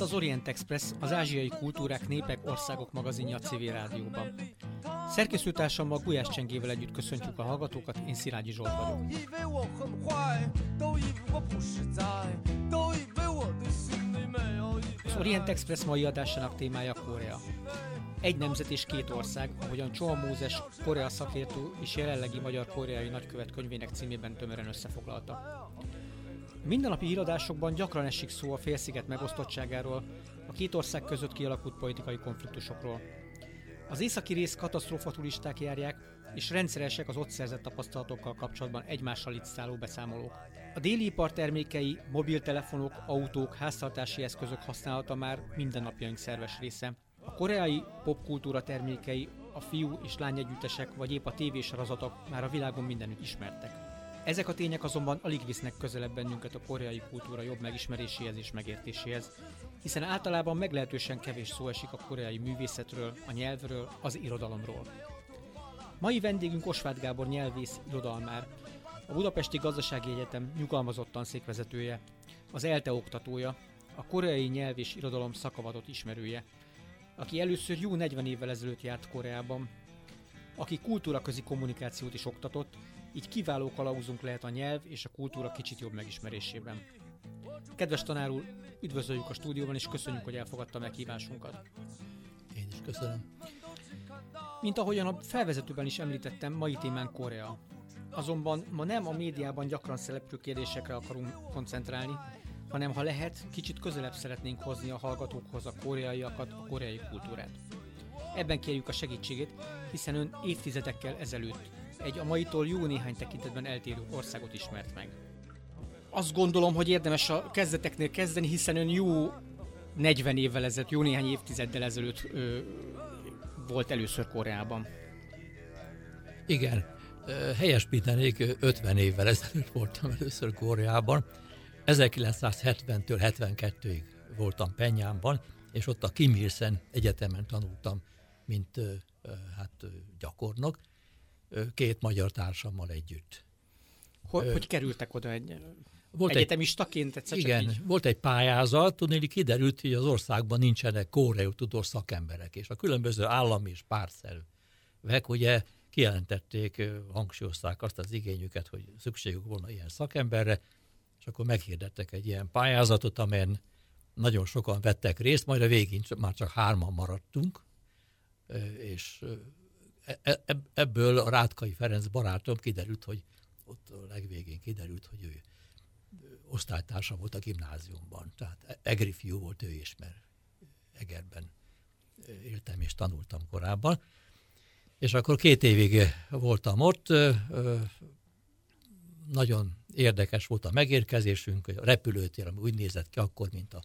itt az Orient Express, az ázsiai kultúrák, népek, országok magazinja a CV rádióban. Szerkesztőtársammal Gulyás Csengével együtt köszöntjük a hallgatókat, én Szilágyi Zsolt vagyok. Az Orient Express mai adásának témája Korea. Egy nemzet és két ország, ahogyan Choa Mózes, Korea szakértő és jelenlegi magyar-koreai nagykövet könyvének címében tömören összefoglalta. Mindennapi híradásokban gyakran esik szó a félsziget megosztottságáról, a két ország között kialakult politikai konfliktusokról. Az északi rész katasztrófa turisták járják, és rendszeresek az ott szerzett tapasztalatokkal kapcsolatban egymással szálló beszámolók. A déli ipar termékei, mobiltelefonok, autók, háztartási eszközök használata már mindennapjaink szerves része. A koreai popkultúra termékei, a fiú és lány együttesek, vagy épp a tévésorozatok már a világon mindenütt ismertek. Ezek a tények azonban alig visznek közelebb bennünket a koreai kultúra jobb megismeréséhez és megértéséhez, hiszen általában meglehetősen kevés szó esik a koreai művészetről, a nyelvről, az irodalomról. Mai vendégünk Osváth Gábor nyelvész, irodalmár, a Budapesti Gazdasági Egyetem nyugalmazottan székvezetője, az ELTE oktatója, a koreai nyelv és irodalom szakavatott ismerője, aki először jó 40 évvel ezelőtt járt Koreában, aki kultúraközi kommunikációt is oktatott, így kiváló kalauzunk lehet a nyelv és a kultúra kicsit jobb megismerésében. Kedves tanár úr, üdvözöljük a stúdióban, és köszönjük, hogy elfogadta meghívásunkat. Én is köszönöm. Mint ahogyan a felvezetőben is említettem, mai témán Korea. Azonban ma nem a médiában gyakran szereplő kérdésekre akarunk koncentrálni, hanem ha lehet, kicsit közelebb szeretnénk hozni a hallgatókhoz a koreaiakat, a koreai kultúrát. Ebben kérjük a segítségét, hiszen ön évtizedekkel ezelőtt egy a maitól jó néhány tekintetben eltérő országot ismert meg. Azt gondolom, hogy érdemes a kezdeteknél kezdeni, hiszen ön jó 40 évvel ezelőtt, jó néhány évtizeddel ezelőtt ö, volt először Koreában. Igen, helyesbítenék, 50 évvel ezelőtt voltam először Koreában. 1970-től 72-ig voltam Penyámban, és ott a Kim Il-sen egyetemen tanultam, mint hát gyakornok, két magyar társammal együtt. Hogy, Ö, hogy kerültek oda egy volt egyetemistaként egyszer Igen, így? volt egy pályázat, tudnéli kiderült, hogy az országban nincsenek kóreai tudós szakemberek, és a különböző állami és pártszervek ugye kijelentették, hangsúlyozták azt az igényüket, hogy szükségük volna ilyen szakemberre, és akkor meghirdettek egy ilyen pályázatot, amelyen nagyon sokan vettek részt, majd a végén már csak hárman maradtunk, és ebből a Rátkai Ferenc barátom kiderült, hogy ott a legvégén kiderült, hogy ő osztálytársa volt a gimnáziumban. Tehát e, egri fiú volt ő is, mert Egerben éltem és tanultam korábban. És akkor két évig voltam ott, nagyon érdekes volt a megérkezésünk, a repülőtér, ami úgy nézett ki akkor, mint a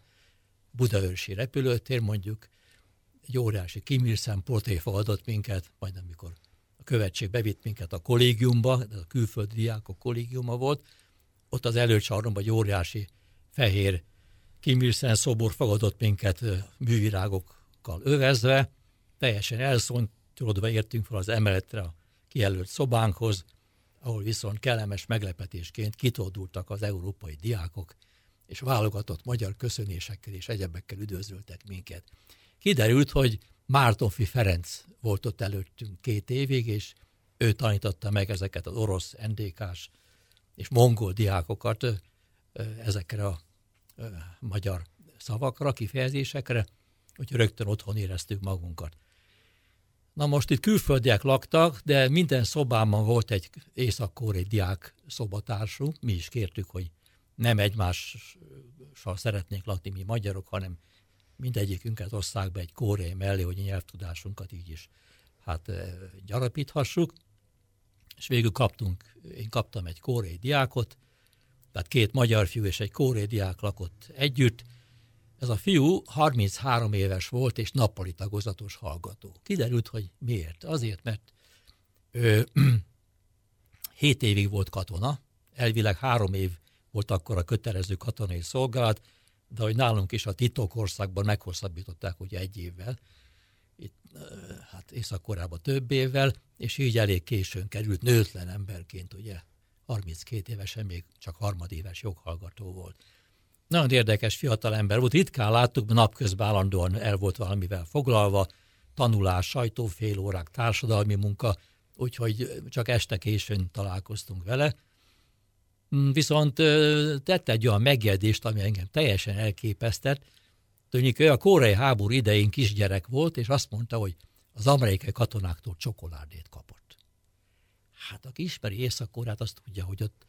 Budaörsi repülőtér, mondjuk egy óriási Kim Il-sen portré fogadott minket, majd amikor a követség bevitt minket a kollégiumba, a külföldi diákok kollégiuma volt, ott az előcsarnokban egy óriási fehér Kim Il-sen szobor fogadott minket művirágokkal övezve, teljesen elszontyolodva értünk fel az emeletre a kijelölt szobánkhoz, ahol viszont kellemes meglepetésként kitódultak az európai diákok, és válogatott magyar köszönésekkel és egyebekkel üdvözöltek minket. Kiderült, hogy Mártonfi Ferenc volt ott előttünk két évig, és ő tanította meg ezeket az orosz, NDK-s és mongol diákokat ezekre a magyar szavakra, kifejezésekre, hogy rögtön otthon éreztük magunkat. Na most itt külföldiek laktak, de minden szobában volt egy észak diák szobatársunk. Mi is kértük, hogy nem egymással szeretnénk lakni mi magyarok, hanem mindegyikünket osszák be egy kóré mellé, hogy nyelvtudásunkat így is hát eh, gyarapíthassuk. És végül kaptunk, én kaptam egy kóré diákot, tehát két magyar fiú és egy kóré diák lakott együtt. Ez a fiú 33 éves volt, és nappali tagozatos hallgató. Kiderült, hogy miért. Azért, mert ő 7 évig volt katona, elvileg három év volt akkor a kötelező katonai szolgálat, de hogy nálunk is a titokorszakban meghosszabbították ugye egy évvel, itt, hát észak több évvel, és így elég későn került nőtlen emberként, ugye 32 évesen még csak harmadéves joghallgató volt. Nagyon érdekes fiatal ember volt. Ritkán láttuk, napközben állandóan el volt valamivel foglalva, tanulás, sajtófél órák, társadalmi munka, úgyhogy csak este későn találkoztunk vele. Mm, viszont tette egy olyan megjegyzést, ami engem teljesen elképesztett. Tudjuk, ő a koreai háború idején kisgyerek volt, és azt mondta, hogy az amerikai katonáktól csokoládét kapott. Hát aki ismeri észak azt tudja, hogy ott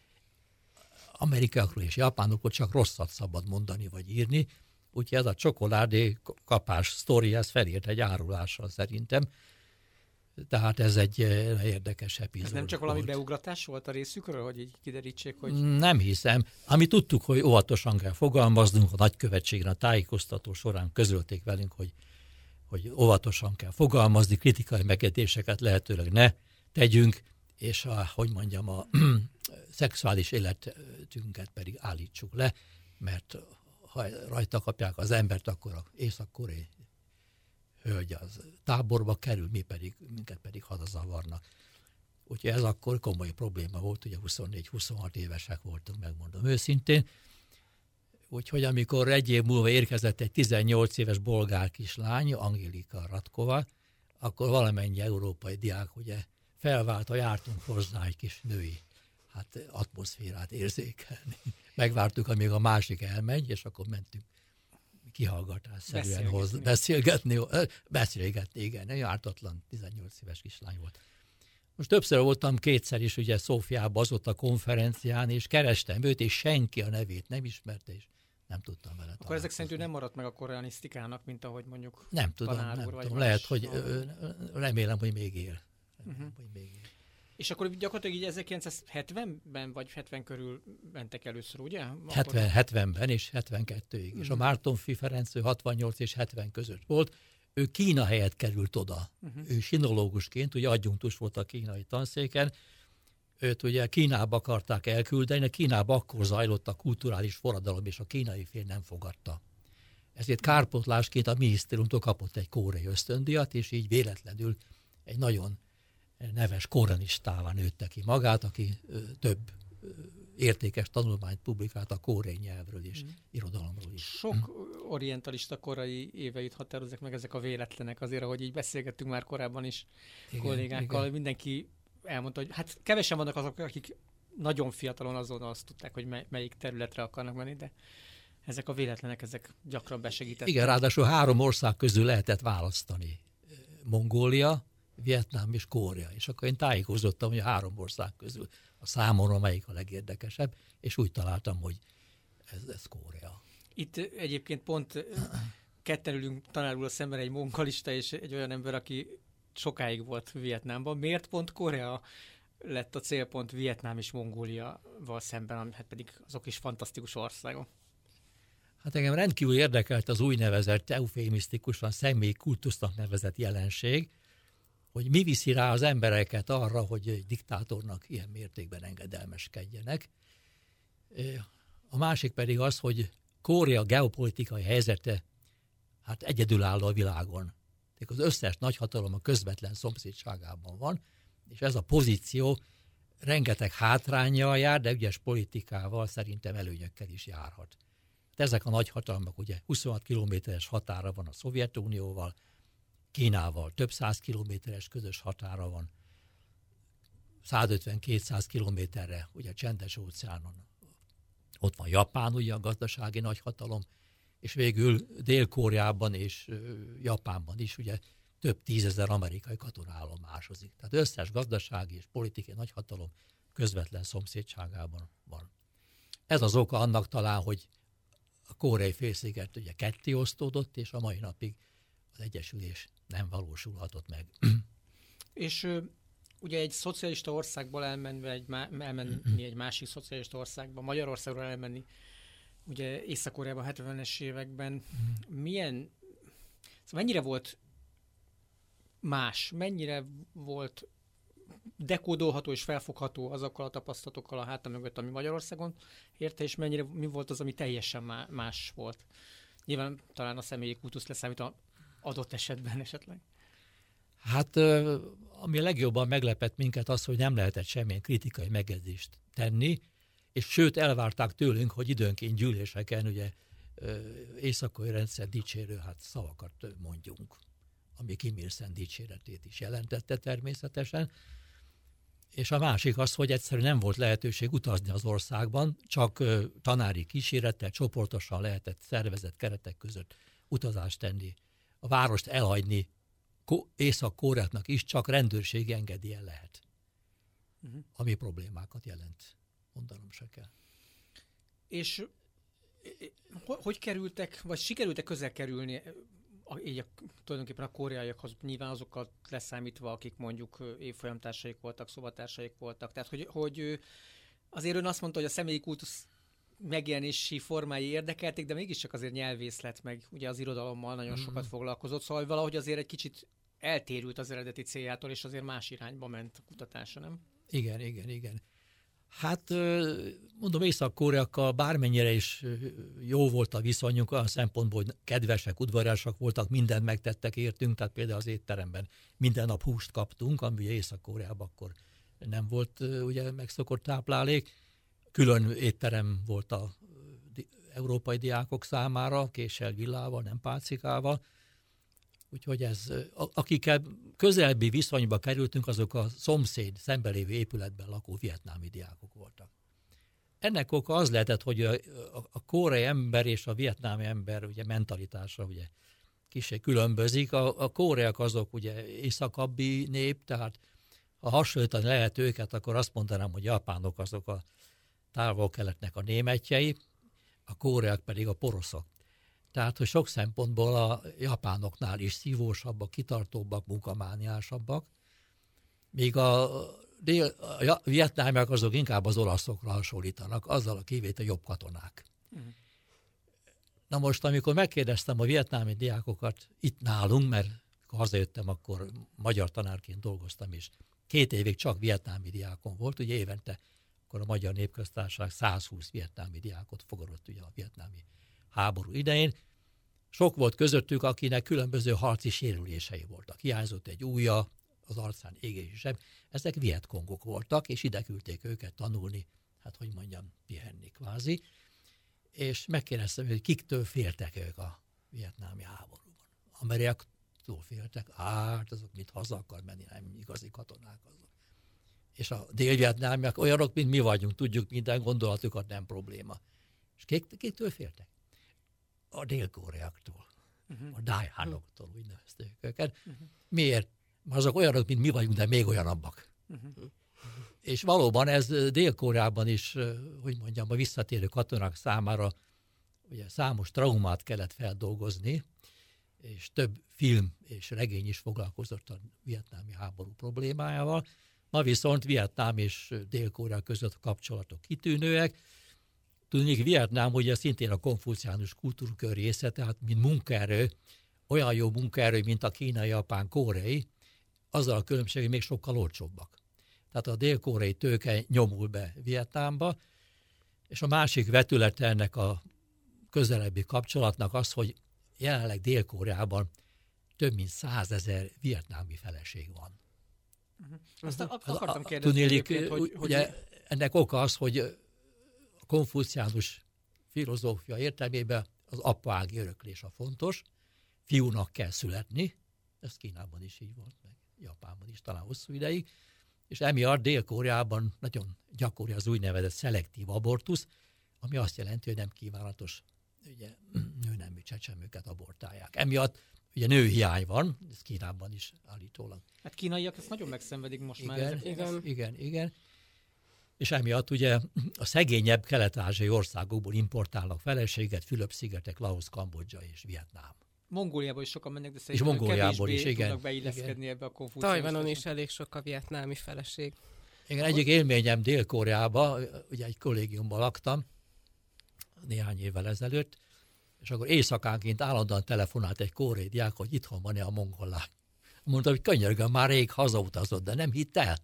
amerikaiakról és japánokról csak rosszat szabad mondani vagy írni, úgyhogy ez a csokoládé kapás sztori, ez felért egy árulással szerintem. Tehát ez egy eh, érdekes epizód. Ez nem csak valami volt. beugratás volt a részükről, hogy így kiderítsék, hogy... Nem hiszem. Ami tudtuk, hogy óvatosan kell fogalmaznunk, a nagykövetségre a tájékoztató során közölték velünk, hogy, hogy óvatosan kell fogalmazni, kritikai megjegyzéseket lehetőleg ne tegyünk, és a, hogy mondjam, a szexuális életünket pedig állítsuk le, mert ha rajta kapják az embert, akkor a észak-koreai hölgy az táborba kerül, mi pedig, minket pedig hadazavarnak. Úgyhogy ez akkor komoly probléma volt, ugye 24-26 évesek voltunk, megmondom őszintén. Úgyhogy amikor egy év múlva érkezett egy 18 éves bolgár kislány, Angélika Ratkova, akkor valamennyi európai diák ugye felváltva jártunk hozzá egy kis női hát, atmoszférát érzékelni. Megvártuk, amíg a másik elmegy, és akkor mentünk kihallgatásszerűen hoz, beszélgetni, beszélgetni, igen, egy ártatlan 18 éves kislány volt. Most többször voltam kétszer is ugye Szófiában, az ott a konferencián, és kerestem őt, és senki a nevét nem ismerte, és nem tudtam vele Akkor ezek szerint ő nem maradt meg a koreanisztikának, mint ahogy mondjuk Nem tudom, nem tudom. Lehet, hogy remélem, hogy még él. Remélem, uh-huh. hogy még él. És akkor gyakorlatilag így 1970-ben vagy 70 körül mentek először, ugye? 70, 70-ben és 72-ig. Mm. És a mhm. Mártonfi Ferenc 68 és 70 között volt. Ő Kína helyett került oda. Uh-huh. Ő sinológusként, ugye adjunktus volt a kínai tanszéken. Őt ugye Kínába akarták elküldeni, de Kínába akkor zajlott a kulturális forradalom, és a kínai fél nem fogadta. Ezért kárpotlásként a minisztériumtól kapott egy kórei ösztöndiat, és így véletlenül egy nagyon neves koranistává nőtte ki magát, aki több értékes tanulmányt publikált a kórei nyelvről és mm. irodalomról is. Sok mm. orientalista korai éveit határozzák meg ezek a véletlenek, azért, ahogy így beszélgettünk már korábban is igen, kollégákkal, igen. mindenki elmondta, hogy hát kevesen vannak azok, akik nagyon fiatalon azon azt tudták, hogy melyik területre akarnak menni, de ezek a véletlenek, ezek gyakran besegítettek. Igen, ráadásul három ország közül lehetett választani. Mongólia, Vietnám és Korea. És akkor én tájékozottam, hogy a három ország közül a számomra melyik a legérdekesebb, és úgy találtam, hogy ez, ez Korea. Itt egyébként pont ketten ülünk tanárul a szemben egy munkalista és egy olyan ember, aki sokáig volt Vietnámban. Miért pont Korea lett a célpont Vietnám és Mongóliaval szemben, hát pedig azok is fantasztikus országok? Hát engem rendkívül érdekelt az úgynevezett eufémisztikusan személyi kultusznak nevezett jelenség, hogy mi viszi rá az embereket arra, hogy egy diktátornak ilyen mértékben engedelmeskedjenek. A másik pedig az, hogy Korea geopolitikai helyzete hát egyedülálló a világon. Tehát az összes nagyhatalom a közvetlen szomszédságában van, és ez a pozíció rengeteg hátrányjal jár, de ügyes politikával szerintem előnyökkel is járhat. De ezek a nagyhatalmak ugye 26 kilométeres határa van a Szovjetunióval, Kínával több száz kilométeres közös határa van, 150-200 kilométerre, ugye csendes óceánon. Ott van Japán, ugye a gazdasági nagyhatalom, és végül Dél-Koreában és Japánban is ugye több tízezer amerikai katona állomásozik. Tehát összes gazdasági és politikai nagyhatalom közvetlen szomszédságában van. Ez az oka annak talán, hogy a koreai félsziget ugye ketté osztódott, és a mai napig az egyesülés nem valósulhatott meg. És ugye egy szocialista országból elmenve egy, elmenni egy másik szocialista országba, Magyarországról elmenni, ugye Észak-Koreában 70-es években, milyen, szóval mennyire volt más, mennyire volt dekódolható és felfogható azokkal a tapasztalatokkal a hátam mögött, ami Magyarországon érte, és mennyire mi volt az, ami teljesen más volt. Nyilván talán a személyi kultusz leszámít a adott esetben esetleg? Hát ami legjobban meglepett minket az, hogy nem lehetett semmilyen kritikai megjegyzést tenni, és sőt elvárták tőlünk, hogy időnként gyűléseken ugye éjszakai rendszer dicsérő hát szavakat mondjunk, ami Kim Il dicséretét is jelentette természetesen. És a másik az, hogy egyszerűen nem volt lehetőség utazni az országban, csak tanári kísérettel, csoportosan lehetett szervezett keretek között utazást tenni, a várost elhagyni Észak-Kóreátnak is csak rendőrségi engedélyen lehet. Uh-huh. Ami problémákat jelent, mondanom se kell. És hogy kerültek, vagy sikerültek közel kerülni így a, tulajdonképpen a koreaiakhoz, nyilván azokkal leszámítva, akik mondjuk évfolyamtársaik voltak, szobatársaik voltak. Tehát, hogy, hogy azért ön azt mondta, hogy a személyi kultusz megjelenési formái érdekelték, de mégiscsak azért nyelvész lett meg, ugye az irodalommal nagyon mm-hmm. sokat foglalkozott, szóval valahogy azért egy kicsit eltérült az eredeti céljától, és azért más irányba ment a kutatása, nem? Igen, igen, igen. Hát mondom, észak-koreakkal bármennyire is jó volt a viszonyunk, olyan szempontból, hogy kedvesek, udvariasak voltak, mindent megtettek értünk, tehát például az étteremben minden nap húst kaptunk, ami ugye Észak-Koreában akkor nem volt ugye megszokott táplálék. Külön étterem volt a európai diákok számára, késsel, villával, nem pálcikával, Úgyhogy ez, akikkel közelebbi viszonyba kerültünk, azok a szomszéd, szembelévő épületben lakó vietnámi diákok voltak. Ennek oka az lehetett, hogy a, a, kórai ember és a vietnámi ember ugye mentalitása ugye kicsit különbözik. A, a kóreak azok ugye északabbi nép, tehát ha hasonlítani lehet őket, akkor azt mondanám, hogy japánok azok a távol-keletnek a németjei, a kóreak pedig a poroszok. Tehát, hogy sok szempontból a japánoknál is szívósabbak, kitartóbbak, munkamániásabbak, míg a, dél, a vietnámiak azok inkább az olaszokra hasonlítanak, azzal a kivétel jobb katonák. Uh-huh. Na most, amikor megkérdeztem a vietnámi diákokat itt nálunk, mert ha hazajöttem, akkor magyar tanárként dolgoztam, és két évig csak vietnámi diákon volt, ugye évente akkor a Magyar Népköztársaság 120 vietnámi diákot fogadott ugye a vietnámi háború idején. Sok volt közöttük, akinek különböző harci sérülései voltak. Hiányzott egy újja, az arcán égés sem. Ezek vietkongok voltak, és ide küldték őket tanulni, hát hogy mondjam, pihenni kvázi. És megkérdeztem, hogy kiktől féltek ők a vietnámi háborúban. Amerikaktól féltek, hát azok mit haza akar menni, nem igazi katonák azok. És a délvietnámiak olyanok, mint mi vagyunk, tudjuk minden gondolatukat, nem probléma. És kik, kiktől féltek? a dél-koreaktól, uh-huh. a Daihanoktól, úgy nevezték őket. Uh-huh. Miért? Mert azok olyanok, mint mi vagyunk, de még olyanabbak. Uh-huh. És valóban ez Dél-Koreában is, hogy mondjam, a visszatérő katonák számára ugye számos traumát kellett feldolgozni, és több film és regény is foglalkozott a vietnámi háború problémájával. Ma viszont Vietnám és Dél-Korea között a kapcsolatok kitűnőek, Tudnék, Vietnám ugye szintén a konfuciánus kultúrkör része, tehát mint munkaerő, olyan jó munkaerő, mint a kínai, japán, koreai, azzal a különbség, hogy még sokkal olcsóbbak. Tehát a dél-koreai tőke nyomul be Vietnámba, és a másik vetülete ennek a közelebbi kapcsolatnak az, hogy jelenleg Dél-Koreában több mint százezer vietnámi feleség van. Uh-huh. Azt akartam kérdezni, Tudnélik, hogy, hogy... Ugye, ennek oka az, hogy konfuciánus filozófia értelmében az apaági öröklés a fontos, fiúnak kell születni, ez Kínában is így volt, meg Japánban is talán hosszú ideig, és emiatt Dél-Koreában nagyon gyakori az úgynevezett szelektív abortusz, ami azt jelenti, hogy nem kívánatos ugye, nőnemű csecsemőket abortálják. Emiatt ugye nőhiány van, ez Kínában is állítólag. Hát kínaiak ezt nagyon megszenvedik most igen, már. Igen, igen, igen és emiatt ugye a szegényebb kelet-ázsiai országokból importálnak feleséget, Fülöp-szigetek, Laos, Kambodzsa és Vietnám. Mongóliából is sokan mennek, de szerintem és Mongóliából is, igen. tudnak beilleszkedni igen. ebbe a konfúziós. Tajvanon is elég sok a vietnámi feleség. Igen, egyik élményem Dél-Koreába, ugye egy kollégiumban laktam néhány évvel ezelőtt, és akkor éjszakánként állandóan telefonált egy kórai diák, hogy itthon van-e a mongol Mondta, hogy könyörgöm, már rég hazautazott, de nem hitt el.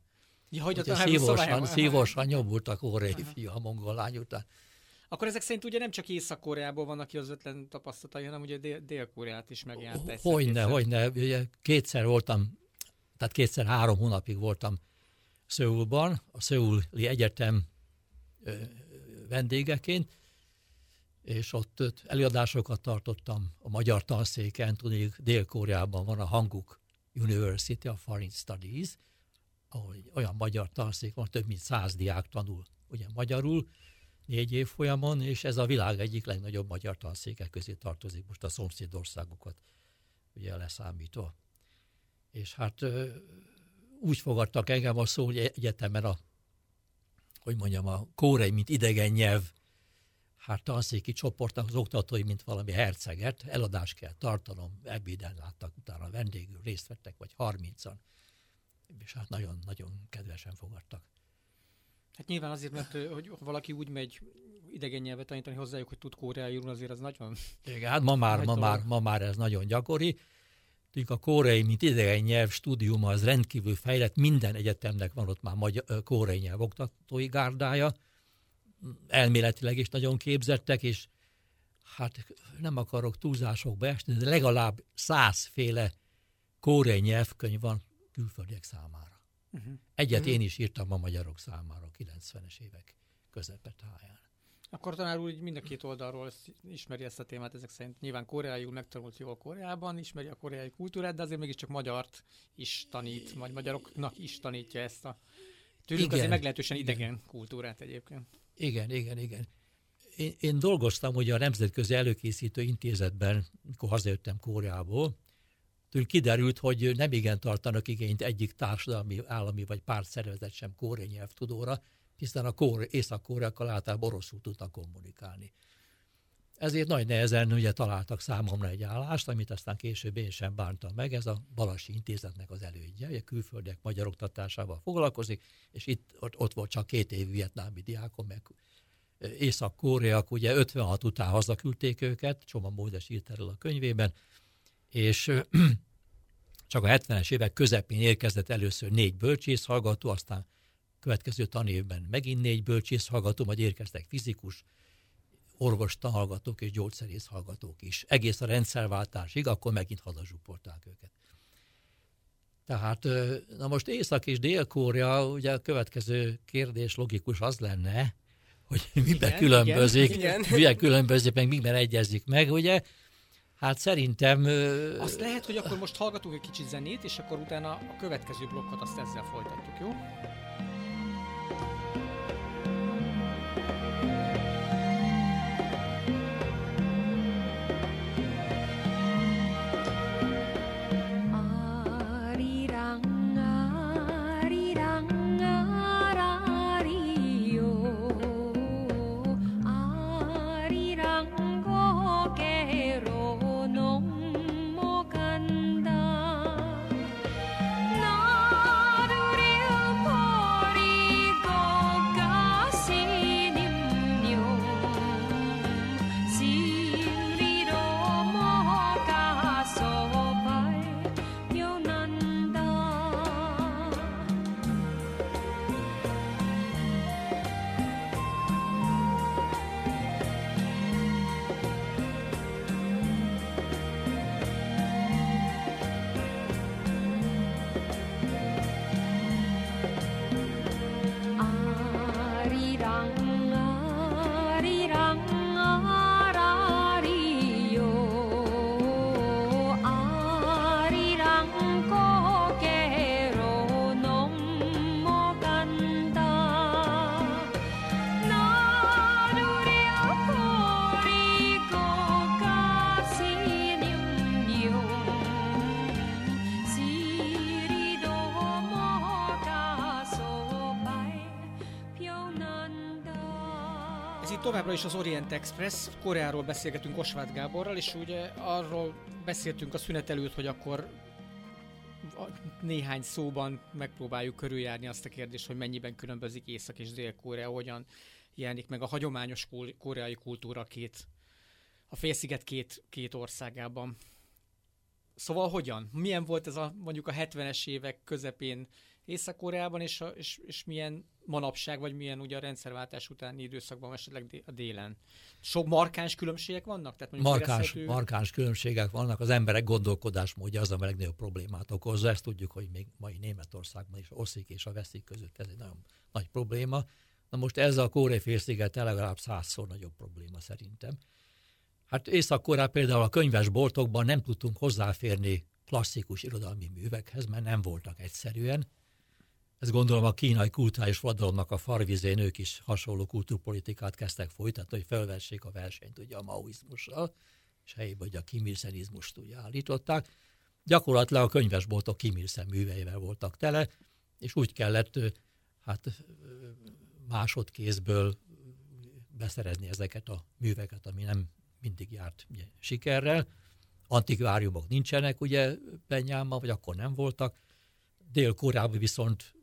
Ja, hogy a szívosan, szívosan nyomultak órai fiú a mongol lány után. Akkor ezek szerint ugye nem csak Észak-Koreából vannak közvetlen tapasztalatai, hanem ugye Dél-Koreát is megjelent. Hogyne, hogyne. Ugye kétszer voltam, tehát kétszer három hónapig voltam Szöulban, a Szöuli Egyetem vendégeként, és ott előadásokat tartottam a magyar tanszéken, tudnék Dél-Koreában van a Hanguk University of Foreign Studies, ahol olyan magyar tanszék van, több mint száz diák tanul ugye magyarul, négy év folyamon, és ez a világ egyik legnagyobb magyar tanszéke közé tartozik, most a szomszédországokat ugye leszámítva. És hát úgy fogadtak engem a szó, hogy egyetemen a, hogy mondjam, a kórei, mint idegen nyelv, hát tanszéki csoportnak az oktatói, mint valami herceget, eladást kell tartanom, ebéden láttak utána vendégül, részt vettek, vagy harmincan, és hát nagyon-nagyon kedvesen fogadtak. Hát nyilván azért, mert hogy valaki úgy megy idegen nyelvet tanítani hozzájuk, hogy tud koreaiul, azért az nagyon... Igen, hát ma már, ma már, ma már ez nagyon gyakori. Tudjuk, a koreai, mint idegen nyelv stúdiuma az rendkívül fejlett, minden egyetemnek van ott már magyar, koreai nyelv oktatói gárdája, elméletileg is nagyon képzettek, és hát nem akarok túlzásokba esni, de legalább százféle koreai nyelvkönyv van külföldiek számára. Uh-huh. Egyet uh-huh. én is írtam a magyarok számára a 90-es évek közepetáján. Akkor tanár úr mind a két oldalról ismeri ezt a témát, ezek szerint nyilván koreaiul megtanult jól Koreában, ismeri a koreai kultúrát, de azért mégiscsak magyart is tanít, vagy magyaroknak is tanítja ezt a tőlünk igen, azért meglehetősen idegen igen. kultúrát egyébként. Igen, igen, igen. Én, én dolgoztam ugye a Nemzetközi Előkészítő Intézetben, mikor hazajöttem Koreából, tőlük kiderült, hogy nem igen tartanak igényt egyik társadalmi, állami vagy pártszervezet sem kóre nyelvtudóra, hiszen a kóre, észak-kóreakkal általában oroszul tudnak kommunikálni. Ezért nagy nehezen ugye találtak számomra egy állást, amit aztán később én sem bántam meg, ez a Balasi Intézetnek az elődje, ugye külföldiek magyar oktatásával foglalkozik, és itt ott, ott volt csak két év vietnámi diákom, meg észak-koreak, ugye 56 után hazaküldték őket, Csoma Mózes írt erről a könyvében, és csak a 70-es évek közepén érkezett először négy bölcsész hallgató, aztán következő tanévben megint négy bölcsész hallgató, majd érkeztek fizikus, orvos hallgatók és gyógyszerész hallgatók is. Egész a rendszerváltásig, akkor megint hazazsupolták őket. Tehát, na most Észak és Dél-Korea, ugye a következő kérdés logikus az lenne, hogy miben igen, különbözik, igen, miben különbözik, meg miben egyezik meg, ugye? Hát szerintem... Azt lehet, hogy akkor most hallgatunk egy kicsit zenét, és akkor utána a következő blokkot azt ezzel folytatjuk, jó? Továbbra is az Orient Express, Koreáról beszélgetünk Osváth Gáborral, és ugye arról beszéltünk a szünet előtt, hogy akkor néhány szóban megpróbáljuk körüljárni azt a kérdést, hogy mennyiben különbözik Észak- és Dél-Korea, hogyan jelenik meg a hagyományos koreai kultúra két, a félsziget két, két országában. Szóval hogyan? Milyen volt ez a mondjuk a 70-es évek közepén Észak-Koreában, és, a, és, és milyen manapság, vagy milyen ugye a rendszerváltás utáni időszakban esetleg a délen. Sok markáns különbségek vannak? Tehát markáns, érezhető... markáns különbségek vannak, az emberek gondolkodásmódja az, a legnagyobb problémát okozza. Ezt tudjuk, hogy még mai Németországban is oszik és a veszik között ez egy nagyon nagy probléma. Na most ez a Kóré félsziget legalább százszor nagyobb probléma szerintem. Hát észak például a könyvesboltokban nem tudtunk hozzáférni klasszikus irodalmi művekhez, mert nem voltak egyszerűen. Ez gondolom a kínai kulturális vadalomnak a farvizén ők is hasonló kultúrpolitikát kezdtek folytatni, hogy felvessék a versenyt ugye a maoizmussal, és helyében ugye a kimilszenizmust ugye állították. Gyakorlatilag a könyvesboltok kimilszen műveivel voltak tele, és úgy kellett hát másodkézből beszerezni ezeket a műveket, ami nem mindig járt ugye, sikerrel. Antikváriumok nincsenek, ugye Benyámban, vagy akkor nem voltak. Dél-Koreában viszont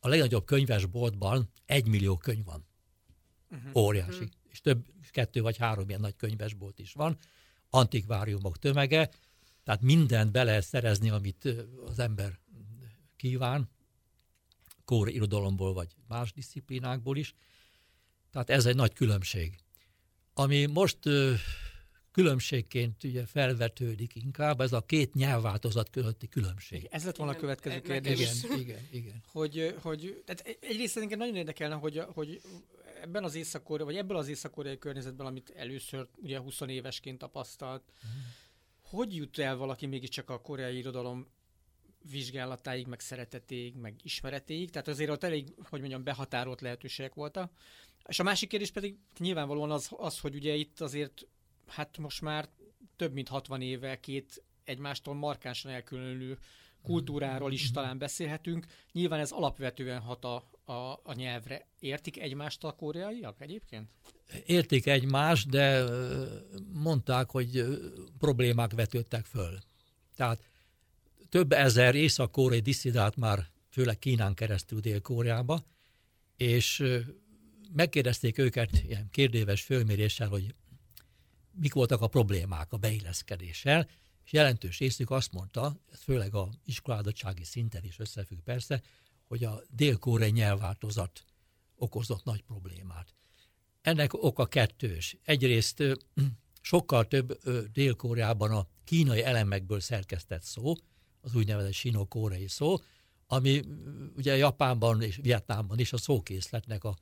a legnagyobb könyvesboltban egy millió könyv van. Uh-huh. Óriási. Uh-huh. És több, kettő vagy három ilyen nagy könyvesbolt is van. Antikváriumok tömege, tehát mindent be lehet szerezni, amit az ember kíván, kór irodalomból vagy más disziplinákból is. Tehát ez egy nagy különbség. Ami most különbségként ugye felvetődik inkább, ez a két nyelvváltozat közötti különbség. Ez lett volna a következő kérdés. Igen, igen, igen. Hogy, hogy tehát egyrészt engem nagyon érdekelne, hogy, hogy ebben az észak vagy ebből az észak környezetben, amit először ugye 20 évesként tapasztalt, uh-huh. hogy jut el valaki mégiscsak a koreai irodalom vizsgálatáig, meg szeretetéig, meg ismeretéig, tehát azért ott elég, hogy mondjam, behatárolt lehetőségek voltak. És a másik kérdés pedig nyilvánvalóan az, az, hogy ugye itt azért, hát most már több mint 60 éve két egymástól markánsan elkülönülő kultúráról is talán beszélhetünk. Nyilván ez alapvetően hat a, a, a nyelvre. Értik egymást a koreaiak egyébként? Értik egymást, de mondták, hogy problémák vetődtek föl. Tehát több ezer észak-koreai diszidált már főleg Kínán keresztül Dél-Koreába, és megkérdezték őket ilyen kérdéves fölméréssel, hogy mik voltak a problémák a beilleszkedéssel, és jelentős részük azt mondta, főleg a iskoládottsági szinten is összefügg persze, hogy a dél-koreai nyelvváltozat okozott nagy problémát. Ennek oka kettős. Egyrészt sokkal több Dél-Koreában a kínai elemekből szerkesztett szó, az úgynevezett sino-koreai szó, ami ugye Japánban és Vietnámban is a szókészletnek a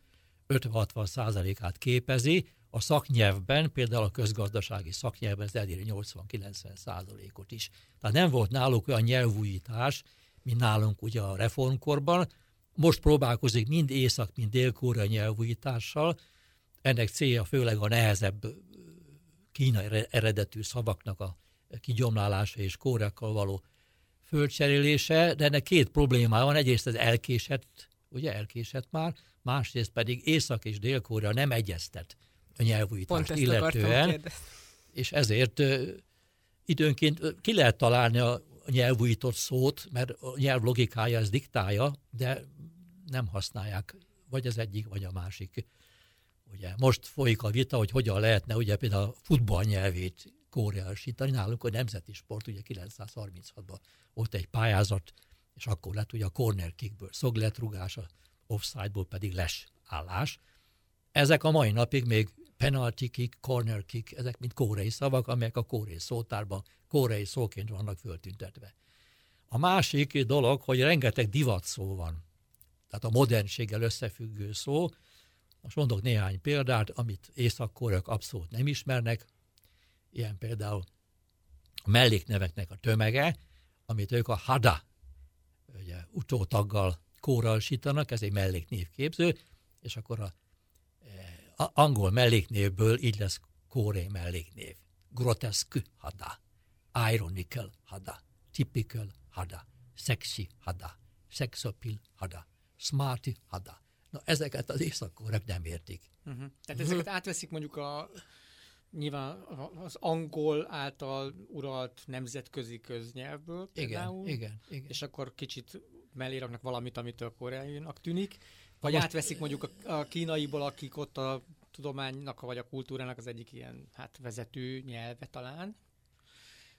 50-60 százalékát képezi, a szaknyelvben, például a közgazdasági szaknyelvben ez eléri 80-90 százalékot is. Tehát nem volt náluk olyan nyelvújítás, mint nálunk ugye a reformkorban. Most próbálkozik mind észak, mind dél nyelvújítással. Ennek célja főleg a nehezebb kínai eredetű szavaknak a kigyomlálása és kórekkal való földcserélése, de ennek két problémája van. Egyrészt ez elkésett, ugye elkésett már, másrészt pedig Észak és Dél-Korea nem egyeztet a nyelvújítást illetően, és ezért időnként ki lehet találni a nyelvújított szót, mert a nyelv logikája ez diktálja, de nem használják vagy az egyik, vagy a másik. Ugye most folyik a vita, hogy hogyan lehetne ugye például a futball nyelvét koreásítani. Nálunk a nemzeti sport, ugye 936-ban volt egy pályázat, és akkor lett ugye a corner kickből szögletrugás, a offside-ból pedig les állás. Ezek a mai napig még penalty kick, corner kick, ezek mind kórei szavak, amelyek a kórei szótárban kórei szóként vannak föltüntetve. A másik dolog, hogy rengeteg divat szó van, tehát a modernséggel összefüggő szó. Most mondok néhány példát, amit észak abszolút nem ismernek, ilyen például a mellékneveknek a tömege, amit ők a hada, ugye, utótaggal kóralsítanak, ez egy melléknévképző, és akkor a angol melléknévből így lesz kóré melléknév. Groteszk hada, ironical hada, typical hada, sexy hada, sexapil hada, smarty hada. Na ezeket az észak nem értik. Uh-huh. Tehát ezeket átveszik mondjuk a nyilván az angol által uralt nemzetközi köznyelvből például, igen, igen, igen. és akkor kicsit mellé raknak valamit, amitől koreainak tűnik, vagy Most... átveszik mondjuk a, a kínaiból, akik ott a tudománynak vagy a kultúrának az egyik ilyen hát vezető nyelve talán,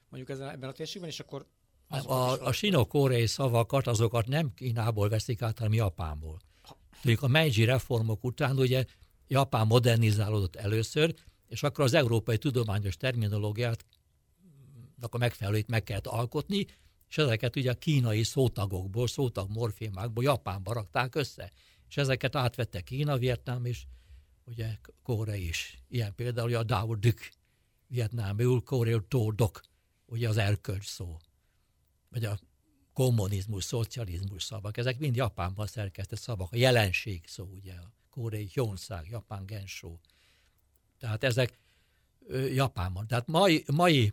mondjuk ezen, ebben a térségben, és akkor a, a, a sino-koreai szavakat, azokat nem Kínából veszik át, hanem Japánból. Tudjuk, a Meiji reformok után ugye Japán modernizálódott először, és akkor az európai tudományos terminológiát a megfelelőit meg kellett alkotni, és ezeket ugye a kínai szótagokból, szótag morfémákból Japánba rakták össze. És ezeket átvette Kína, Vietnám és ugye Korea is. Ilyen például a Dao Duk, vietnámul Korea Tódok, ugye az erkölcs szó. Vagy a kommunizmus, szocializmus szavak, ezek mind Japánban szerkesztett szavak. A jelenség szó, ugye, a koreai hyonszág, japán gensó. Tehát ezek ö, Japánban. Tehát mai, mai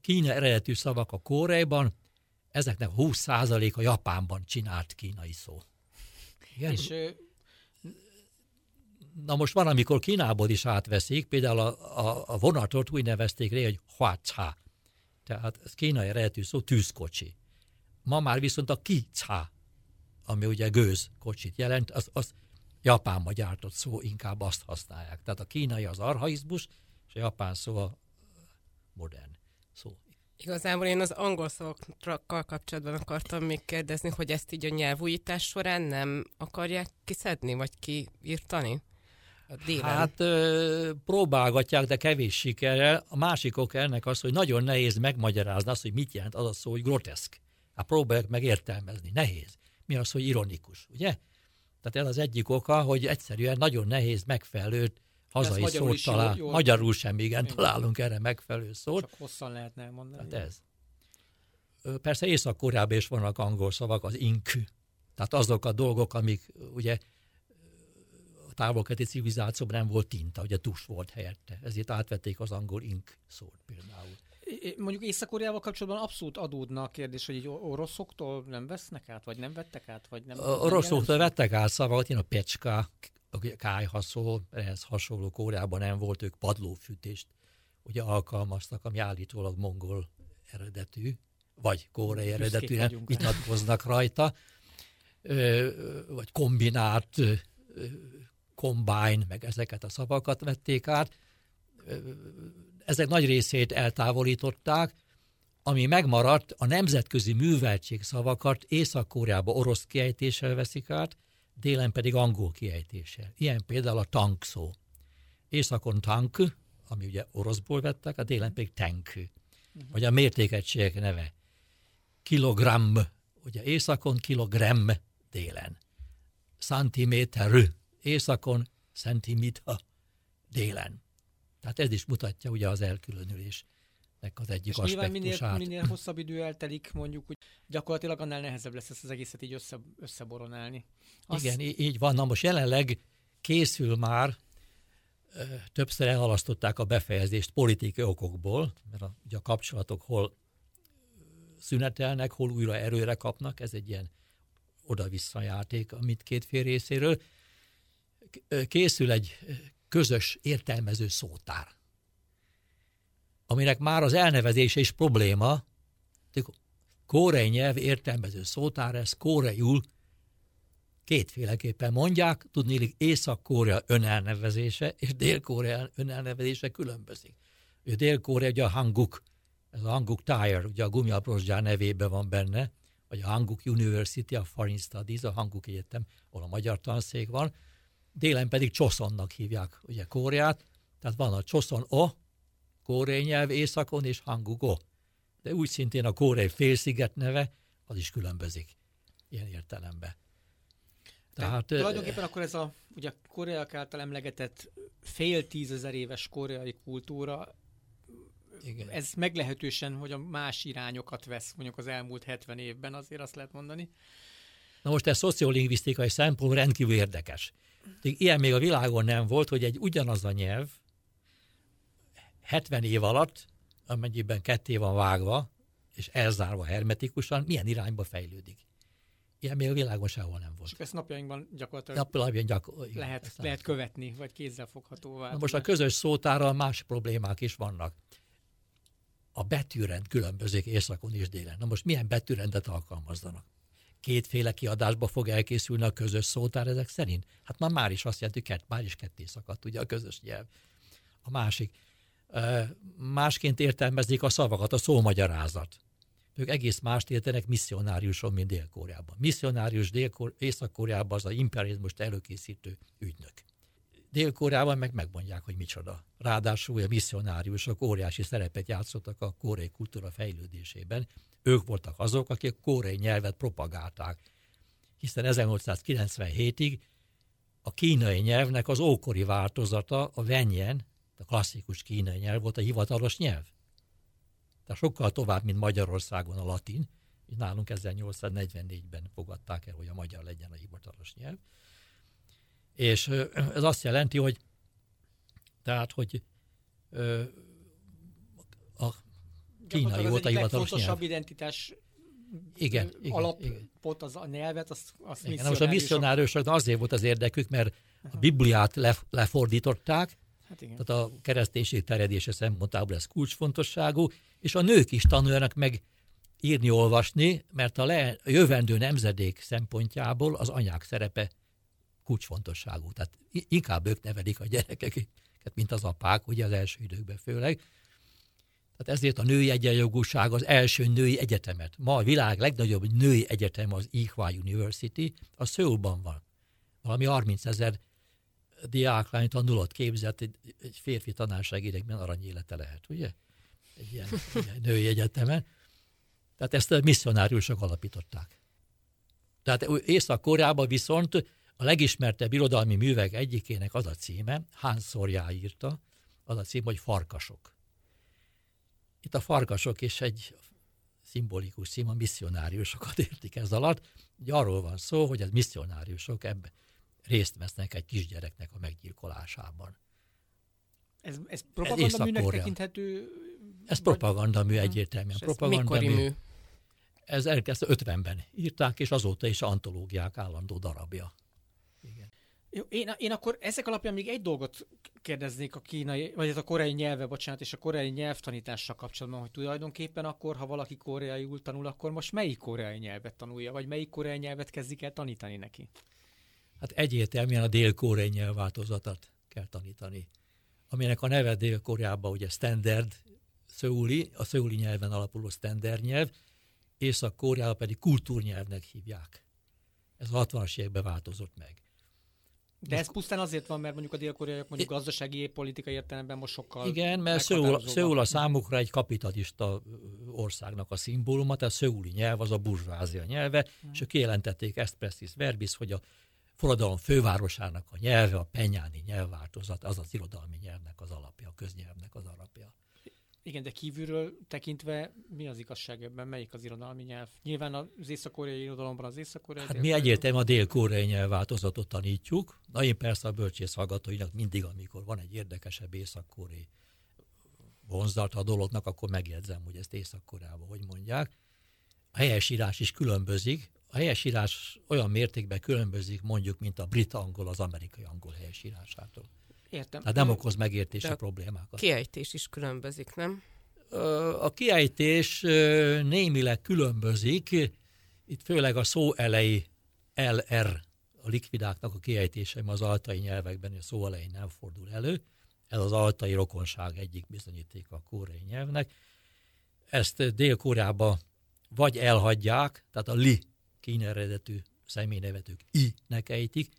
Kína eredetű szavak a Koreában, ezeknek 20% a Japánban csinált kínai szó. Igen? És Na most van, amikor Kínából is átveszik, például a, a, a vonatot úgy nevezték rá, hogy Huacha. Tehát ez kínai eredetű szó, tűzkocsi. Ma már viszont a Kicha, ami ugye gőz kocsit jelent, az, az Japánba gyártott szó, inkább azt használják. Tehát a kínai az arhaizmus, és a japán szó a modern szó. Igazából én az angol szavakkal kapcsolatban akartam még kérdezni, hogy ezt így a nyelvújítás során nem akarják kiszedni, vagy kiírtani? Hát ö, próbálgatják, de kevés sikerrel. A másik ok ennek az, hogy nagyon nehéz megmagyarázni azt, hogy mit jelent az a szó, hogy groteszk. Hát próbálják meg. Nehéz. Mi az, hogy ironikus, ugye? Tehát ez az egyik oka, hogy egyszerűen nagyon nehéz megfelelő hazai szót talál. Jól, magyarul sem, igen, igen, találunk erre megfelelő szót. Csak hosszan lehetne mondani. Tehát ez. Persze Észak-Koreában is vannak angol szavak, az ink. Tehát azok a dolgok, amik ugye a távolketi civilizációban nem volt tinta, ugye tus volt helyette. Ezért átvették az angol ink szót például. Mondjuk Észak-Koreával kapcsolatban abszolút adódna a kérdés, hogy így oroszoktól nem vesznek át, vagy nem vettek át? Vagy nem, oroszoktól vettek át szavakat, én a pecska, a kájhaszó, ehhez hasonló Koreában nem volt, ők padlófűtést ugye alkalmaztak, ami állítólag mongol eredetű, vagy kórai eredetű, nem vitatkoznak rajta, vagy kombinált, combine, meg ezeket a szavakat vették át. Ezek nagy részét eltávolították, ami megmaradt, a nemzetközi műveltség szavakat Észak-Koreába orosz kiejtéssel veszik át, délen pedig angol kiejtéssel. Ilyen például a tank szó. Északon tank, ami ugye oroszból vettek, a délen pedig tank, uh-huh. vagy a mértékegységek neve. Kilogramm, ugye északon kilogramm, délen. Centiméter, északon centiméter, délen. Tehát ez is mutatja ugye az elkülönülés az egyik és aspektusát. Minél, minél hosszabb idő eltelik, mondjuk, hogy gyakorlatilag annál nehezebb lesz ezt az egészet így össze, összeboronálni. Azt... Igen, így van. Na most jelenleg készül már, többször elhalasztották a befejezést politikai okokból, mert a, ugye a kapcsolatok hol szünetelnek, hol újra erőre kapnak, ez egy ilyen oda-vissza játék a mindkét fél részéről. Készül egy közös értelmező szótár aminek már az elnevezése is probléma. Kórei nyelv értelmező szótár, ez kóreiul kétféleképpen mondják, tudni, Észak-Korea önelnevezése és Dél-Korea önelnevezése különbözik. Ő Dél-Korea ugye a Hanguk, ez a Hanguk Tire, ugye a gumiaprosgyár nevében van benne, vagy a Hanguk University, a Foreign Studies, a Hanguk Egyetem, ahol a magyar tanszék van. Délen pedig Csoszonnak hívják ugye Koreát, tehát van a Csoszon O, kórei nyelv északon és hangugo. De úgy szintén a kórei félsziget neve, az is különbözik ilyen értelemben. Tehát, De tulajdonképpen akkor ez a ugye koreak által emlegetett fél tízezer éves koreai kultúra, igen. ez meglehetősen, hogy a más irányokat vesz mondjuk az elmúlt 70 évben, azért azt lehet mondani. Na most ez szociolingvisztikai szempont rendkívül érdekes. Ilyen még a világon nem volt, hogy egy ugyanaz a nyelv, 70 év alatt, amennyiben ketté van vágva, és elzárva hermetikusan, milyen irányba fejlődik. Ilyen még a világon sehol nem volt. És ezt napjainkban gyakorlatilag napjainkban gyakor- igen, lehet, lehet követni, vagy kézzelfoghatóvá. Na most a közös szótárral más problémák is vannak. A betűrend különbözik északon és délen. Na most milyen betűrendet alkalmazzanak? Kétféle kiadásba fog elkészülni a közös szótár ezek szerint? Hát már már is azt jelenti, hogy már is ketté szakadt ugye a közös nyelv. A másik, másként értelmezik a szavakat, a szómagyarázat. Ők egész mást értenek misszionáriuson, mint Dél-Koreában. Misszionárius Dél Észak-Koreában az a imperializmust előkészítő ügynök. Dél-Koreában meg megmondják, hogy micsoda. Ráadásul a misszionáriusok óriási szerepet játszottak a koreai kultúra fejlődésében. Ők voltak azok, akik a koreai nyelvet propagálták. Hiszen 1897-ig a kínai nyelvnek az ókori változata, a venyen, a klasszikus kínai nyelv volt a hivatalos nyelv. Tehát sokkal tovább, mint Magyarországon a latin, és nálunk 1844-ben fogadták el, hogy a magyar legyen a hivatalos nyelv. És ez azt jelenti, hogy tehát, hogy a kínai volt a hivatalos nyelv. identitás igen, alapot az a nyelvet, azt, azt igen, most a misszionáriusoknak azért volt az érdekük, mert a Bibliát le, lefordították, hát igen. tehát a kereszténység terjedése szempontából ez kulcsfontosságú, és a nők is tanuljanak meg írni, olvasni, mert a, le, a jövendő nemzedék szempontjából az anyák szerepe kulcsfontosságú. Tehát inkább ők nevelik a gyerekeket, mint az apák, ugye az első időkben főleg. Tehát ezért a női egyenjogúság az első női egyetemet. Ma a világ legnagyobb női egyetem az Ihwa University, a Szőulban van. Valami 30 ezer diáklány tanulott képzett, egy, egy férfi tanárságérekben aranyélete lehet, ugye? Egy ilyen, ilyen női egyetemen. Tehát ezt a misszionáriusok alapították. Tehát Észak-Koreában viszont a legismertebb irodalmi művek egyikének az a címe, Hans Szorjá írta, az a cím, hogy Farkasok. Itt a farkasok is egy szimbolikus cím, a misszionáriusokat értik ez alatt. Ugye arról van szó, hogy az misszionáriusok ebben részt vesznek egy kisgyereknek a meggyilkolásában. Ez, ez propaganda műnek tekinthető? Ez propaganda mű egyértelműen. Propaganda mű? Ez elkezdte 50-ben írták, és azóta is antológiák állandó darabja. Jó, én, én akkor ezek alapján még egy dolgot kérdeznék a kínai, vagy ez a koreai nyelve, bocsánat, és a koreai nyelvtanítással kapcsolatban, hogy tulajdonképpen akkor, ha valaki koreaiul tanul, akkor most melyik koreai nyelvet tanulja, vagy melyik koreai nyelvet kezdik el tanítani neki? Hát egyértelműen a dél-koreai nyelvváltozatot kell tanítani, aminek a neve Dél-Koreában ugye standard szöuli, a szöuli nyelven alapuló standard nyelv, Észak-Koreában pedig kultúrnyelvnek hívják. Ez a 60-as években változott meg. De ez pusztán azért van, mert mondjuk a dél-koreaiak mondjuk gazdasági, politikai értelemben most sokkal Igen, mert Szöul, Szöul a számukra egy kapitalista országnak a szimbóluma, tehát szöuli nyelv az a burzsvázia nyelve, hmm. és ők kijelentették ezt pressis verbis, hogy a forradalom fővárosának a nyelve, a penyáni nyelvváltozat, az az irodalmi nyelvnek az alapja, a köznyelvnek az alapja. Igen, de kívülről tekintve mi az igazság ebben? Melyik az irodalmi nyelv? Nyilván az észak-koreai irodalomban az észak-koreai. Hát mi egyértelműen a dél-koreai nyelvváltozatot tanítjuk. Na én persze a bölcsész hallgatóinak mindig, amikor van egy érdekesebb észak-koreai vonzat a dolognak, akkor megjegyzem, hogy ezt észak-koreában hogy mondják. A helyesírás is különbözik. A helyesírás olyan mértékben különbözik mondjuk, mint a brit angol az amerikai angol helyesírásától. Értem. Tehát nem okoz megértési a problémákat. kiejtés is különbözik, nem? A kiejtés némileg különbözik, itt főleg a szó elejé LR, a likvidáknak a kiejtése az altai nyelvekben a szó elején nem fordul elő. Ez az altai rokonság egyik bizonyítéka a kórei nyelvnek. Ezt Dél-Koreában vagy elhagyják, tehát a li kíneredetű személynevetők i-nek ejtik,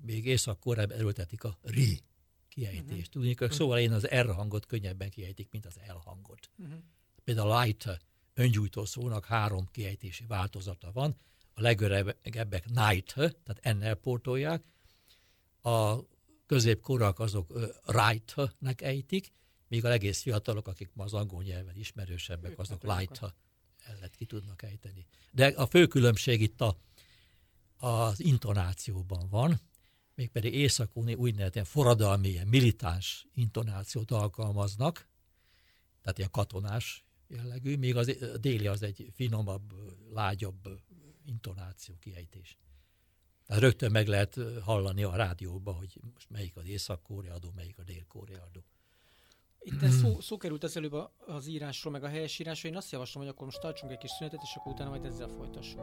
még Észak-Koreában erőltetik a ri kiejtést. Uh-huh. Tudni, hogy szóval én az R hangot könnyebben kiejtik, mint az L hangot. Uh-huh. Például a light öngyújtó szónak három kiejtési változata van. A legöregebbek night, tehát ennel portolják. A középkorak azok right-nek ejtik, míg a egész fiatalok, akik ma az angol nyelven ismerősebbek, azok light ellet ki tudnak ejteni. De a fő különbség itt a, az intonációban van, mégpedig északuni úgynevezett forradalmi, ilyen militáns intonációt alkalmaznak, tehát ilyen katonás jellegű, még az a déli az egy finomabb, lágyabb intonáció, kiejtés. Tehát rögtön meg lehet hallani a rádióban, hogy most melyik az észak-korea adó, melyik a dél-korea adó. Itt szó, szó került az előbb az írásról, meg a helyesírásról. Én azt javaslom, hogy akkor most tartsunk egy kis szünetet, és akkor utána majd ezzel folytassuk.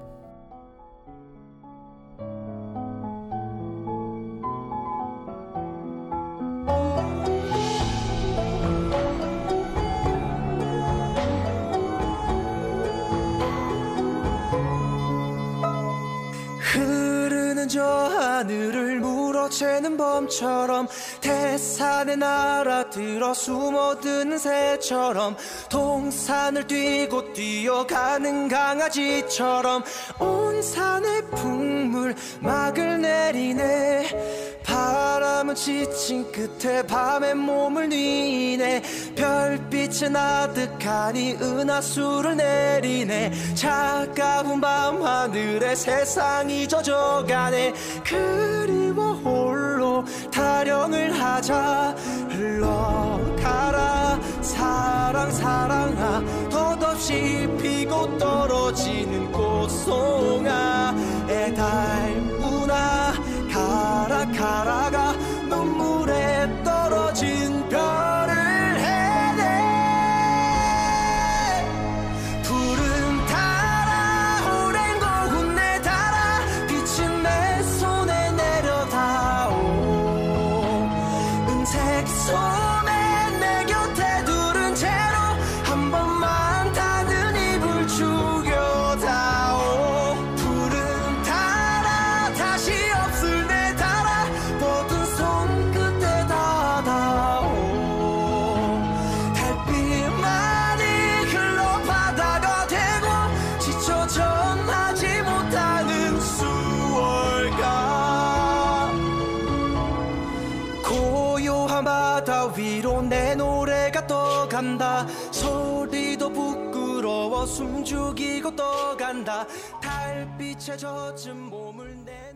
저 하늘을 물어채는 범처럼 태산의 나라 들어 숨어드는 새처럼 동산을 뛰고 뛰어가는 강아지처럼 온 산에 풍물 막을 내리네 지친 끝에 밤에 몸을 뉘네. 별빛은 아득하니 은하수를 내리네. 차가운 밤하늘에 세상이 젖어가네. 그리워 홀로 타령을 하자. 흘러가라. 사랑 사랑아. 덧없이 피고 떨어지는 꽃송아. 애달무나 가라 가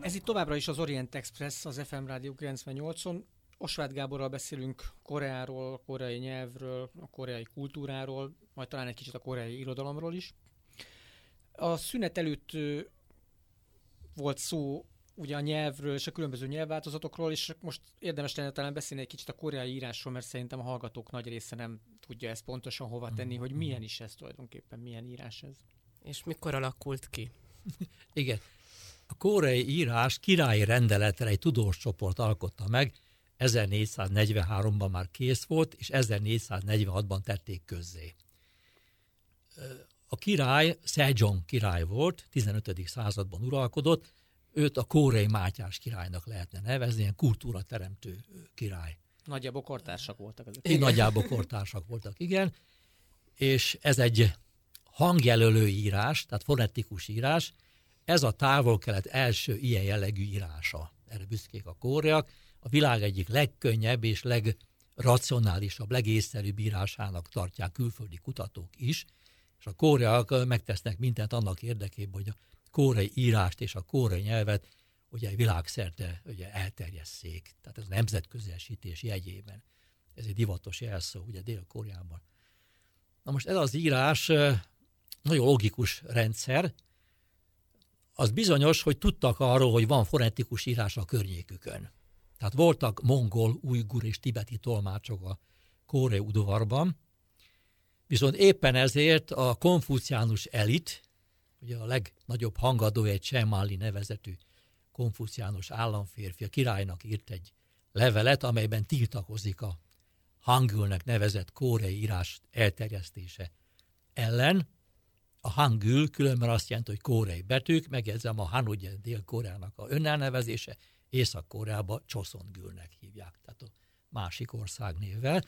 Ez itt továbbra is az Orient Express, az FM Rádió 98-on. Osváth Gáborral beszélünk Koreáról, a koreai nyelvről, a koreai kultúráról, majd talán egy kicsit a koreai irodalomról is. A szünet előtt volt szó ugye a nyelvről és a különböző nyelvváltozatokról, és most érdemes lenne talán beszélni egy kicsit a koreai írásról, mert szerintem a hallgatók nagy része nem tudja ezt pontosan hova tenni, hogy milyen is ez tulajdonképpen, milyen írás ez. És mikor alakult ki? Igen. A koreai írás királyi rendeletre egy tudós csoport alkotta meg, 1443-ban már kész volt, és 1446-ban tették közzé. A király Sejong király volt, 15. században uralkodott, őt a kórei Mátyás királynak lehetne nevezni, ilyen kultúrateremtő király. Nagyjából kortársak voltak ezek. Így nagyjából kortársak voltak, igen. És ez egy hangjelölő írás, tehát fonetikus írás. Ez a távol-kelet első ilyen jellegű írása. Erre büszkék a kóreak. A világ egyik legkönnyebb és legracionálisabb, legészszerűbb írásának tartják külföldi kutatók is, és a kóreak megtesznek mindent annak érdekében, hogy a kórei írást és a kórei nyelvet ugye világszerte ugye elterjesszék, tehát ez a nemzetközelsítés jegyében. Ez egy divatos jelszó, ugye Dél-Koreában. Na most ez az írás nagyon logikus rendszer, az bizonyos, hogy tudtak arról, hogy van fonetikus írás a környékükön. Tehát voltak mongol, ujgur és tibeti tolmácsok a kórei udvarban, viszont éppen ezért a konfuciánus elit, ugye a legnagyobb hangadó egy Csemáli nevezetű konfuciánus államférfi, a királynak írt egy levelet, amelyben tiltakozik a hangülnek nevezett kórei írás elterjesztése ellen. A hangül különben azt jelenti, hogy kórei betűk, megjegyzem a Han ugye Dél-Koreának a önelnevezése, Észak-Koreába Csoszongülnek hívják, tehát a másik ország névvel.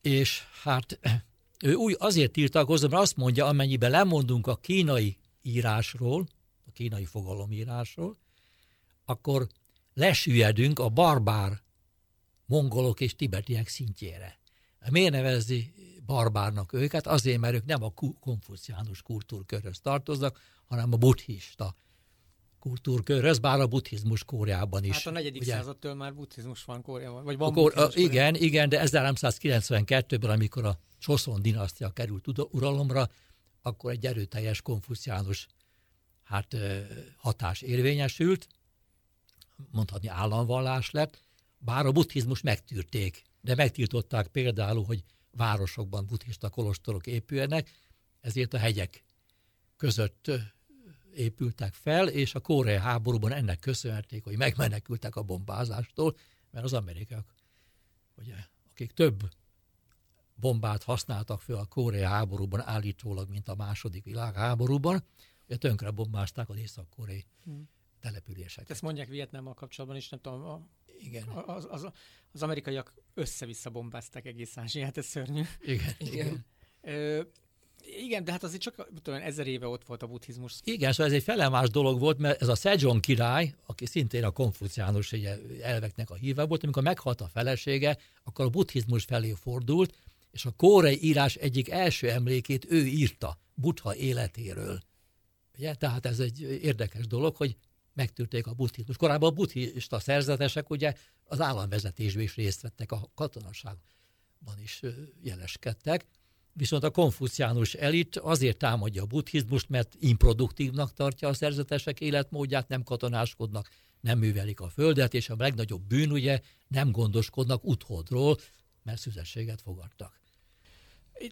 És hát ő úgy azért tiltakozott, mert azt mondja, amennyiben lemondunk a kínai írásról, a kínai fogalomírásról, akkor lesüllyedünk a barbár mongolok és tibetiek szintjére. Miért nevezi barbárnak őket? Azért, mert ők nem a konfuciánus kultúrkörhöz tartoznak, hanem a buddhista kultúrkörhöz, bár a buddhizmus Kóreában is. Hát a negyedik ugye, századtól már buddhizmus van Kóreában, vagy van akkor, buddhizmus igen, igen, de 1392-ben, amikor a Csoszon dinasztia került uralomra, akkor egy erőteljes konfuciánus hát, hatás érvényesült, mondhatni államvallás lett, bár a buddhizmus megtűrték, de megtiltották például, hogy városokban buddhista kolostorok épüljenek, ezért a hegyek között épültek fel, és a koreai háborúban ennek köszönhették, hogy megmenekültek a bombázástól, mert az amerikaiak, ugye, akik több bombát használtak fel a koreai háborúban állítólag, mint a második világháborúban, ugye tönkre bombázták az észak-koreai hmm. Településeket. Ezt mondják Vietnámmal kapcsolatban is, nem tudom, a, igen. Az, az, az amerikaiak össze-vissza bombázták egész Ázsiát, ez szörnyű. Igen, igen. igen. Ö, Igen, de hát azért csak tudom, ezer éve ott volt a buddhizmus. Igen, szóval ez egy felemás dolog volt, mert ez a Sejong király, aki szintén a konfuciánus elveknek a híve volt, amikor meghalt a felesége, akkor a buddhizmus felé fordult, és a kórei írás egyik első emlékét ő írta, Buddha életéről. Ugye? Tehát ez egy érdekes dolog, hogy megtűrték a buddhizmus. Korábban a buddhista szerzetesek ugye az államvezetésben is részt vettek, a katonaságban is jeleskedtek, viszont a konfuciánus elit azért támadja a buddhizmust, mert improduktívnak tartja a szerzetesek életmódját, nem katonáskodnak, nem művelik a földet, és a legnagyobb bűn ugye nem gondoskodnak uthodról, mert szüzességet fogadtak.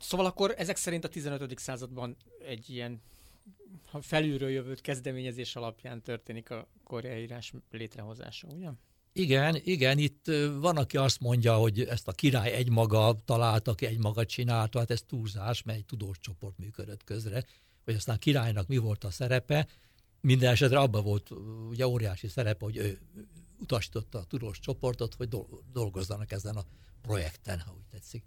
Szóval akkor ezek szerint a 15. században egy ilyen ha felülről jövőt kezdeményezés alapján történik a koreai írás létrehozása, ugye? Igen, igen, itt van, aki azt mondja, hogy ezt a király egymaga találta ki, egymaga csinálta, hát ez túlzás, mert egy tudós csoport működött közre, hogy aztán királynak mi volt a szerepe, minden esetre abban volt ugye óriási szerepe, hogy ő utasította a tudós csoportot, hogy dolgozzanak ezen a projekten, ha úgy tetszik.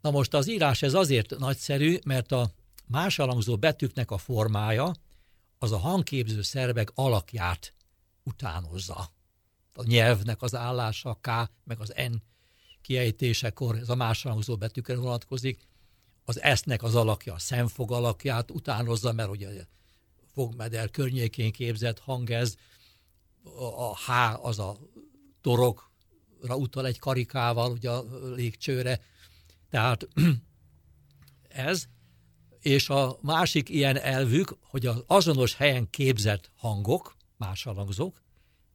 Na most az írás ez azért nagyszerű, mert a más alangzó betűknek a formája az a hangképző szervek alakját utánozza. A nyelvnek az állása, a K, meg az N kiejtésekor, ez a más alangzó betűkre vonatkozik. Az S-nek az alakja, a szemfog alakját utánozza, mert ugye fogmeder környékén képzett hang ez, a H az a torokra utal egy karikával, ugye a légcsőre, tehát ez, és a másik ilyen elvük, hogy az azonos helyen képzett hangok, más hangzók,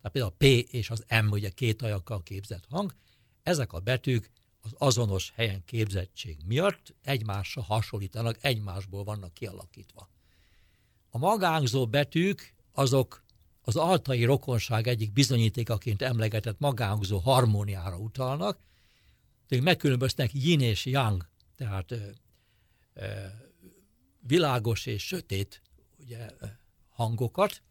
tehát például a P és az M, ugye két ajakkal képzett hang, ezek a betűk az azonos helyen képzettség miatt egymásra hasonlítanak, egymásból vannak kialakítva. A magánzó betűk azok az altai rokonság egyik bizonyítékaként emlegetett magánzó harmóniára utalnak, tehát megkülönböznek yin és yang, tehát ö, ö, világos és sötét ugye, hangokat,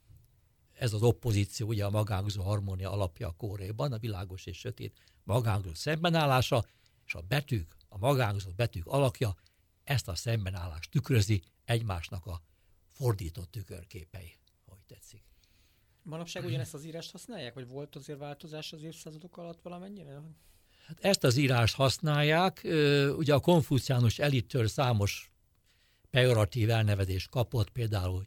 ez az oppozíció, ugye a magángzó harmónia alapja a kóréban, a világos és sötét magángzó szembenállása, és a betűk, a magángzó betűk alakja ezt a szembenállást tükrözi egymásnak a fordított tükörképei, hogy tetszik. Manapság ugyanezt az írást használják, vagy volt azért változás az évszázadok alatt valamennyire? Hát ezt az írást használják, ugye a konfuciánus elittől számos pejoratív elnevezés kapott, például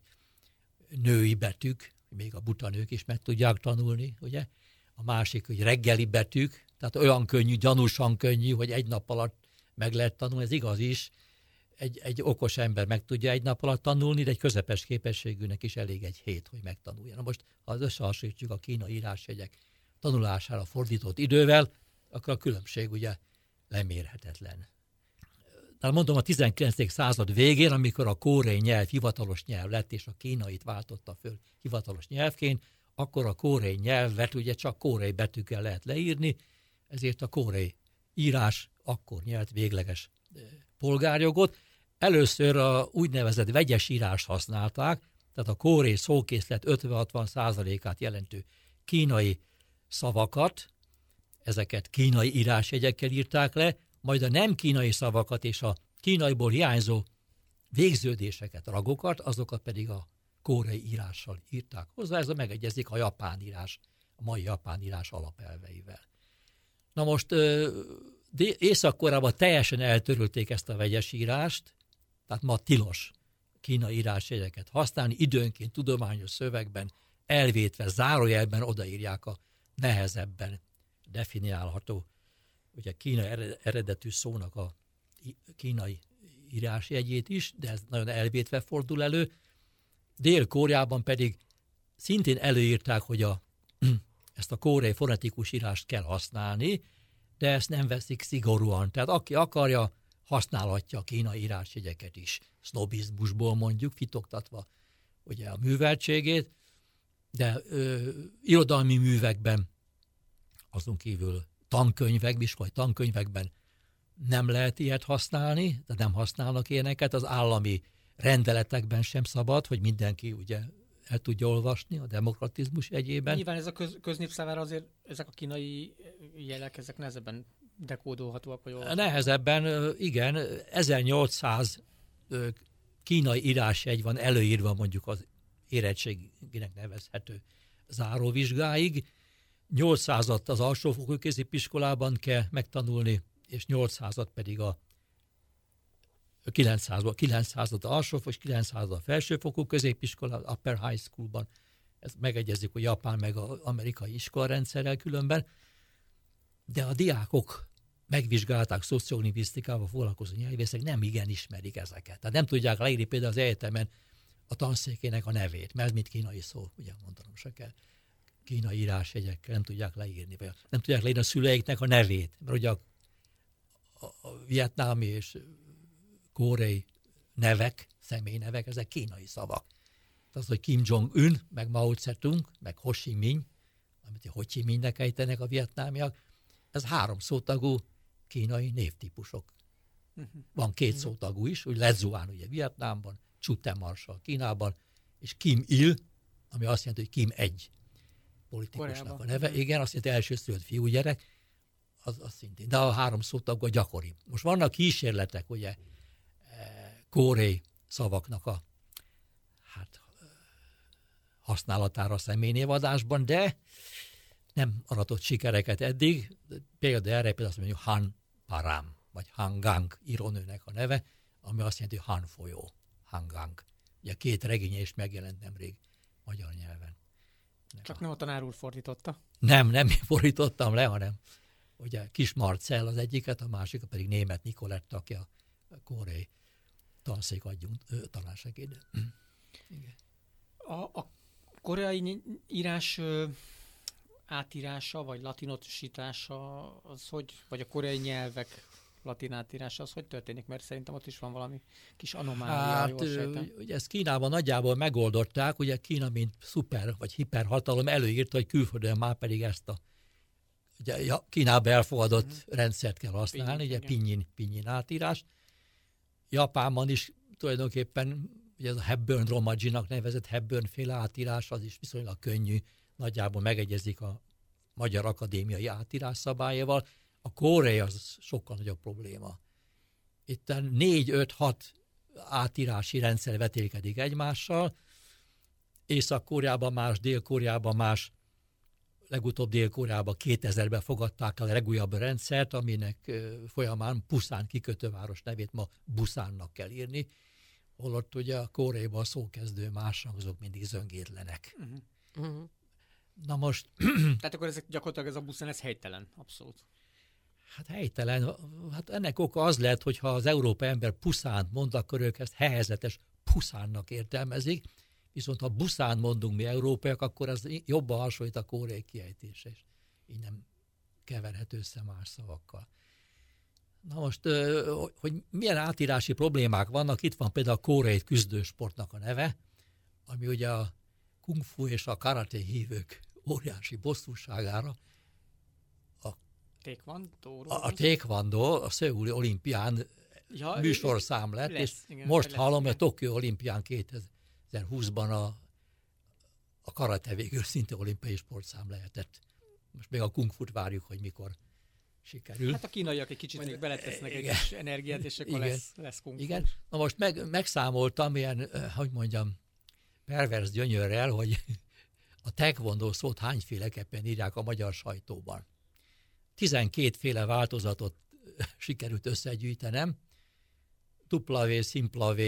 hogy női betűk, még a buta nők is meg tudják tanulni, ugye? A másik, hogy reggeli betűk, tehát olyan könnyű, gyanúsan könnyű, hogy egy nap alatt meg lehet tanulni, ez igaz is, egy, egy okos ember meg tudja egy nap alatt tanulni, de egy közepes képességűnek is elég egy hét, hogy megtanulja. Na most, ha az összehasonlítjuk a kínai írásjegyek tanulására fordított idővel, akkor a különbség ugye lemérhetetlen. Tehát mondom, a 19. század végén, amikor a kórei nyelv hivatalos nyelv lett, és a kínait váltotta föl hivatalos nyelvként, akkor a kórei nyelvet ugye csak kórei betűkkel lehet leírni, ezért a kórei írás akkor nyert végleges polgárjogot. Először a úgynevezett vegyes írás használták, tehát a kórei szókészlet 50-60 százalékát jelentő kínai szavakat, ezeket kínai írásjegyekkel írták le, majd a nem kínai szavakat és a kínaiból hiányzó végződéseket, ragokat, azokat pedig a kórei írással írták hozzá, ez a megegyezik a japán írás, a mai japán írás alapelveivel. Na most észak teljesen eltörölték ezt a vegyes írást, tehát ma tilos kínai írásjegyeket használni, időnként tudományos szövegben elvétve, zárójelben odaírják a nehezebben definiálható, ugye kínai eredetű szónak a kínai írásjegyét is, de ez nagyon elvétve fordul elő. Dél-Kóreában pedig szintén előírták, hogy a, ezt a kórei fonetikus írást kell használni, de ezt nem veszik szigorúan. Tehát aki akarja, használhatja a kínai írásjegyeket is, sznobizmusból mondjuk, fitoktatva ugye a műveltségét, de ö, irodalmi művekben azon kívül tankönyvekben is, vagy tankönyvekben nem lehet ilyet használni, de nem használnak ilyeneket, az állami rendeletekben sem szabad, hogy mindenki ugye el tudja olvasni a demokratizmus egyében. Nyilván ez a köz, köznép számára azért ezek a kínai jelek, ezek nehezebben dekódolhatóak, vagy olvashatóak. Nehezebben, igen, 1800 ö, kínai írásjegy van előírva mondjuk az érettséginek nevezhető záróvizsgáig. 800 az alsófokú középiskolában kell megtanulni, és 800 pedig a 900 900 alsófok és 900 a felsőfokú középiskola, Upper High Schoolban. Ez megegyezik a japán meg az amerikai iskolarendszerrel különben. De a diákok megvizsgálták szociolingvisztikával foglalkozó nyelvészek, nem igen ismerik ezeket. Tehát nem tudják leírni például az egyetemen a tanszékének a nevét, mert mint kínai szó, ugye mondanom se kell. Kínai írásjegyekkel nem tudják leírni, vagy nem tudják leírni a szüleiknek a nevét, mert ugye a, a, vietnámi és koreai nevek, személynevek, ezek kínai szavak. Tehát az, hogy Kim Jong-un, meg Mao Zedong, meg Ho Chi Minh, amit Ho Chi Minhnek ejtenek a vietnámiak, ez három szótagú kínai névtípusok. Van két szótagú is, úgy Lezuán ugye Vietnámban, Chute Marshall Kínában, és Kim Il, ami azt jelenti, hogy Kim egy politikusnak Koreában. a neve. Igen, azt jelenti elsőszülött fiúgyerek, az, az szintén. De a három szótagú a gyakori. Most vannak kísérletek, ugye, eh, kóré szavaknak a hát, eh, használatára a személynévadásban, de nem aratott sikereket eddig. Példa erre például azt mondjuk Han Param, vagy Hangang írónőnek a neve, ami azt jelenti, hogy Han folyó, Hangang. Ugye két regénye is megjelent nemrég magyar nyelven. Csak nem a tanár úr fordította. Nem, nem én fordítottam le, hanem ugye Kis Marcell az egyiket, a másikat pedig német Nikoletta, aki a koreai tanszék adjunk, tanársegéd. A, a koreai írás ö, átírása, vagy latinosítása, az hogy, vagy a koreai nyelvek latin átírása, az hogy történik? Mert szerintem ott is van valami kis anomália, Hát, ugye ezt Kínában nagyjából megoldották, ugye Kína, mint szuper vagy hiperhatalom előírta, hogy külföldön már pedig ezt a ugye ja, Kínába elfogadott mm. rendszert kell használni, Pinyin, ugye pinyin, pinyin átírás. Japánban is tulajdonképpen ugye ez a Hepburn Romajinak nevezett Hepburn féle átírás, az is viszonylag könnyű, nagyjából megegyezik a Magyar Akadémiai átírás szabályával. A koreai az sokkal nagyobb probléma. Itt 4-5-6 átírási rendszer vetélkedik egymással, Észak-Koreában más, Dél-Koreában más, legutóbb Dél-Koreában 2000-ben fogadták el a legújabb rendszert, aminek folyamán Puszán kikötőváros nevét ma Buszánnak kell írni, holott ugye a Koreában a szókezdő más azok mindig zöngétlenek. Uh-huh. Na most, Tehát akkor ezek gyakorlatilag ez a buszon, ez helytelen, abszolút. Hát helytelen, hát ennek oka az lett, hogyha az európai ember puszánt mond, akkor ők ezt helyezetes puszánnak értelmezik, viszont ha buszán mondunk mi európaiak, akkor az jobban hasonlít a koreai kiejtése, és így nem keverhető össze más szavakkal. Na most, hogy milyen átírási problémák vannak, itt van például a koreai küzdősportnak a neve, ami ugye a kung fu és a karate hívők óriási bosszúságára Taekwondo? a, a taekwondo a Szöuli olimpián ja, műsorszám lett, lesz, és igen, most lesz, hallom, hogy a. Tokió olimpián 2020-ban a, a karate végül szinte olimpiai sportszám lehetett. Most még a kung fut várjuk, hogy mikor sikerül. Hát a kínaiak egy kicsit még beletesznek egy Igen. kis energiát, és akkor Igen. lesz, lesz kung. Igen, na most meg, megszámoltam ilyen, eh, hogy mondjam, pervers gyönyörrel, hogy a taekwondo szót hányféleképpen írják a magyar sajtóban. 12 féle változatot sikerült összegyűjtenem. Dupla V, szimpla V,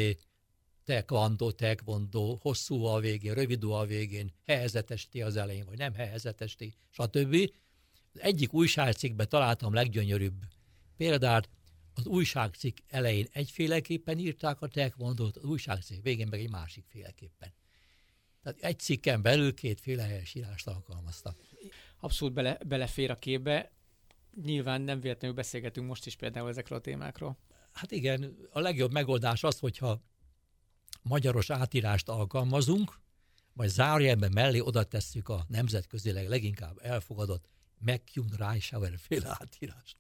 taekwondo, taekwondo, hosszú a végén, rövid a végén, helyezetes T az elején, vagy nem helyezetes T, stb. Egyik újságcikkben találtam leggyönyörűbb példát, az újságcikk elején egyféleképpen írták a taekwondót, az újságcikk végén meg egy másik féleképpen. Tehát egy cikken belül kétféle helyesírást alkalmaztak. Abszolút bele, belefér a képbe. Nyilván nem véletlenül beszélgetünk most is például ezekről a témákról. Hát igen, a legjobb megoldás az, hogyha magyaros átírást alkalmazunk, vagy zárójelben mellé oda tesszük a nemzetközileg leginkább elfogadott McCune Reischauer féle átírást.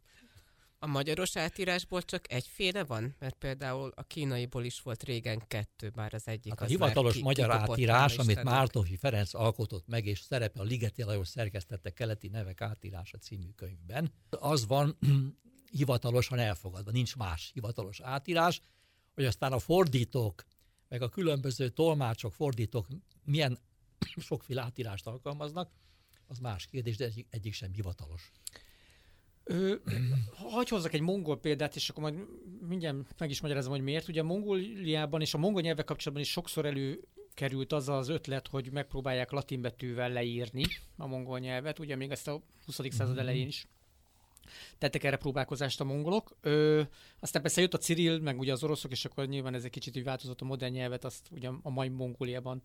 A magyaros átírásból csak egyféle van? Mert például a kínaiból is volt régen kettő, bár az egyik Hát a az hivatalos már ki, magyar átírás, amit. Mártonfi Ferenc alkotott meg, és szerepel a Ligeti Lajos szerkesztette keleti nevek átírása című könyvben, az van hivatalosan elfogadva, nincs más hivatalos átírás. Hogy aztán a fordítók, meg a különböző tolmácsok, fordítók milyen sokféle átírást alkalmaznak, az más kérdés, de egyik, egyik sem hivatalos. Ö, hagy hozzak egy mongol példát, és akkor majd mindjárt meg is magyarázom, hogy miért. Ugye a Mongóliában és a mongol nyelvek kapcsolatban is sokszor előkerült az az ötlet, hogy megpróbálják latin betűvel leírni a mongol nyelvet, ugye még ezt a 20. század elején is tettek erre próbálkozást a mongolok. Ö, aztán persze jött a Cyril, meg ugye az oroszok, és akkor nyilván ez egy kicsit úgy változott a modern nyelvet, azt ugye a mai Mongóliában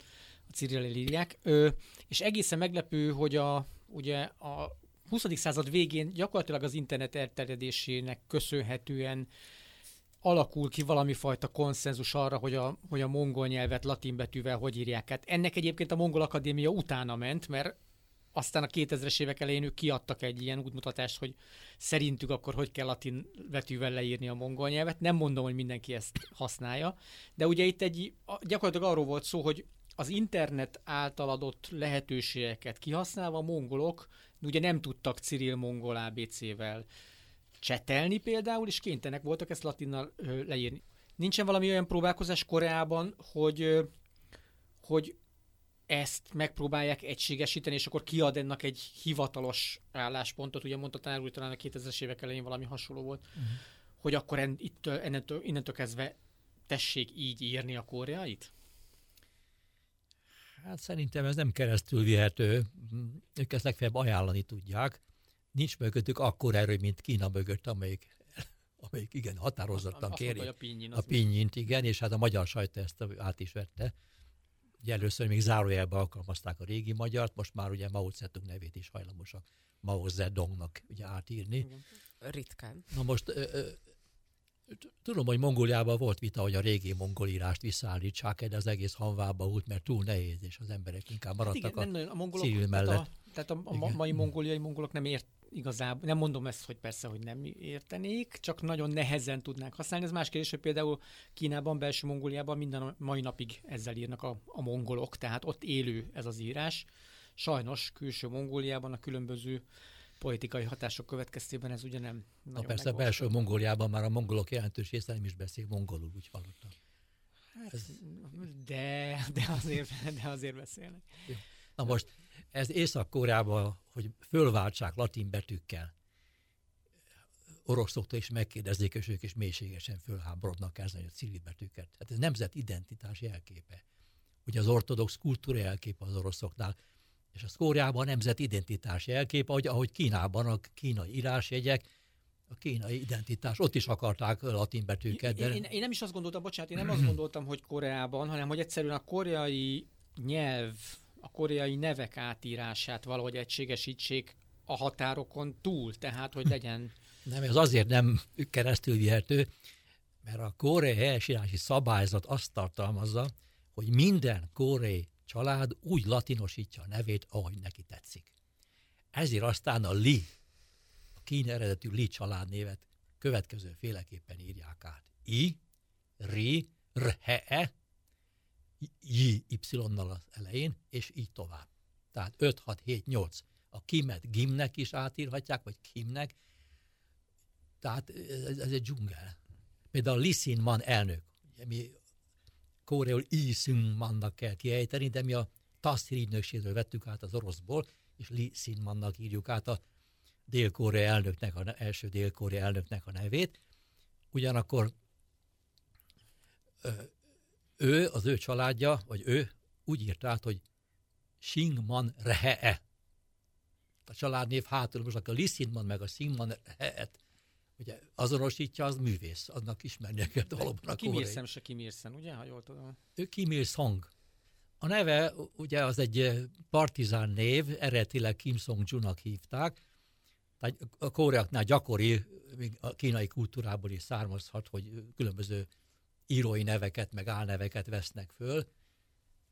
a Cyril írják. Ö, és egészen meglepő, hogy a, ugye a 20. század végén gyakorlatilag az internet elterjedésének köszönhetően alakul ki valami fajta konszenzus arra, hogy a, hogy a mongol nyelvet latin betűvel hogy írják át. Ennek egyébként a Mongol Akadémia utána ment, mert aztán a 2000-es évek elején ők kiadtak egy ilyen útmutatást, hogy szerintük akkor hogy kell latin betűvel leírni a mongol nyelvet. Nem mondom, hogy mindenki ezt használja, de ugye itt egy, gyakorlatilag arról volt szó, hogy az internet által adott lehetőségeket kihasználva a mongolok ugye nem tudtak Cyril mongol ABC-vel csetelni például, és kénytelenek voltak ezt latinnal leírni. Nincsen valami olyan próbálkozás Koreában, hogy, hogy ezt megpróbálják egységesíteni, és akkor kiad ennek egy hivatalos álláspontot, ugye mondta tanár úr, talán a 2000-es évek elején valami hasonló volt, uh-huh. hogy akkor en, itt, innentől, innentől kezdve tessék így írni a koreait? Hát szerintem ez nem keresztül vihető. Ők ezt legfeljebb ajánlani tudják. Nincs mögöttük akkor erő, mint Kína mögött, amelyik, amelyik igen, határozottan kéri. A pinyin, a pinnyint, igen, és hát a magyar sajta ezt át is vette. Ugye először még zárójelbe alkalmazták a régi magyart, most már ugye Mao Zedong nevét is hajlamosak Mao Zedongnak ugye átírni. Igen. Ritkán. Na most ö, ö, tudom, hogy Mongóliában volt vita, hogy a régi mongol írást visszaállítsák, de az egész hanvába út, mert túl nehéz, és az emberek inkább maradtak hát igen, a, a mongolok, mellett. Tehát a, tehát a, a mai mongóliai mongolok nem ért igazából, nem mondom ezt, hogy persze, hogy nem értenék, csak nagyon nehezen tudnák használni. Ez más kérdés, hogy például Kínában, belső Mongóliában minden mai napig ezzel írnak a, a mongolok, tehát ott élő ez az írás. Sajnos külső Mongóliában a különböző politikai hatások következtében ez ugye nem Na persze, belső Mongóliában már a mongolok jelentős része nem is beszél mongolul, úgy hallottam. Hát, ez... de, de, azért, de azért beszélnek. Na most, ez Észak-Koreában, hogy fölváltsák latin betűkkel, oroszoktól is megkérdezzék, és ők is mélységesen fölháborodnak ezen a civil betűket. Hát ez nemzet identitás jelképe. Ugye az ortodox kultúra jelképe az oroszoknál, és a Kóreában a nemzet identitás jelképe, ahogy, ahogy Kínában a kínai írásjegyek, a kínai identitás, ott is akarták latin betűket. De... Én, én, én nem is azt gondoltam, bocsánat, én nem azt gondoltam, hogy Koreában, hanem hogy egyszerűen a koreai nyelv, a koreai nevek átírását valahogy egységesítsék a határokon túl, tehát hogy legyen... Nem, ez azért nem keresztül vihető, mert a koreai helyesírási szabályzat azt tartalmazza, hogy minden koreai család úgy latinosítja a nevét, ahogy neki tetszik. Ezért aztán a Li, a kín eredetű Li családnévet következő féleképpen írják át. I, Ri, Rhe, J, Y-nal az elején, és így tovább. Tehát 5, 6, 7, 8. A Kimet Gimnek is átírhatják, vagy Kimnek. Tehát ez, ez egy dzsungel. Például Lisin van elnök, mi koreul Yi Mannak kell kiejteni, de mi a TASZ ügynökségről vettük át az oroszból, és Li Mannak írjuk át a dél-korea elnöknek, a első dél-korea elnöknek a nevét. Ugyanakkor ő, az ő családja, vagy ő úgy írt át, hogy Singman Rehe-e. A családnév hátul, most a Lisinman meg a Singman Rehe-et ugye azonosítja, az művész, annak ismernie kell valóban a Kim Il se Kim Il ugye, ha jól tudom? Ő Kim Il Song. A neve ugye az egy partizán név, eredetileg Kim Song Junak hívták, tehát a koreaknál gyakori, még a kínai kultúrából is származhat, hogy különböző írói neveket, meg álneveket vesznek föl.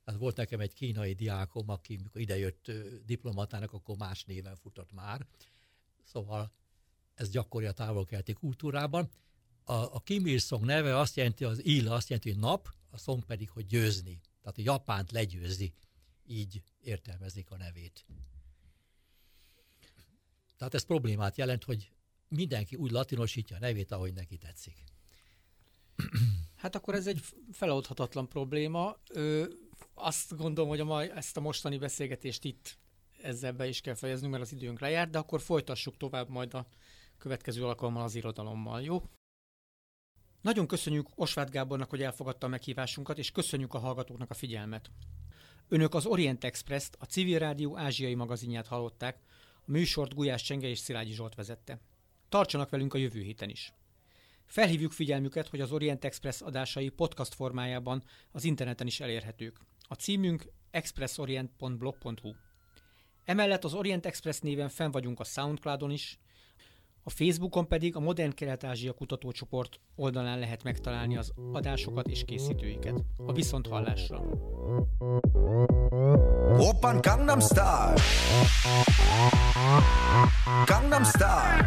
Hát volt nekem egy kínai diákom, aki mikor idejött diplomatának, akkor más néven futott már. Szóval ez gyakori a távolkeleti kultúrában. A, a Kim Il-sung neve azt jelenti, az Il azt jelenti, hogy nap, a szong pedig, hogy győzni. Tehát a Japánt legyőzi. Így értelmezik a nevét. Tehát ez problémát jelent, hogy mindenki úgy latinosítja a nevét, ahogy neki tetszik. Hát akkor ez egy feloldhatatlan probléma. Ö, azt gondolom, hogy a mai, ezt a mostani beszélgetést itt ezzel be is kell fejeznünk, mert az időnk lejárt, de akkor folytassuk tovább majd a következő alkalommal az irodalommal, jó? Nagyon köszönjük Osváth Gábornak, hogy elfogadta a meghívásunkat, és köszönjük a hallgatóknak a figyelmet. Önök az Orient Express-t, a Civil Rádió ázsiai magazinját hallották, a műsort Gulyás Csenge és Szilágyi Zsolt vezette. Tartsanak velünk a jövő héten is. Felhívjuk figyelmüket, hogy az Orient Express adásai podcast formájában az interneten is elérhetők. A címünk expressorient.blog.hu. Emellett az Orient Express néven fenn vagyunk a Soundcloudon is, a Facebookon pedig a Modern Kelet-Ázsia kutatócsoport oldalán lehet megtalálni az adásokat és készítőiket. A viszont hallásra! Open Gangnam Style! Gangnam Style!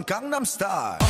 von Gangnam Style.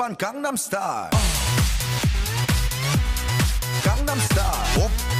오빤 강남스타일 강남스타일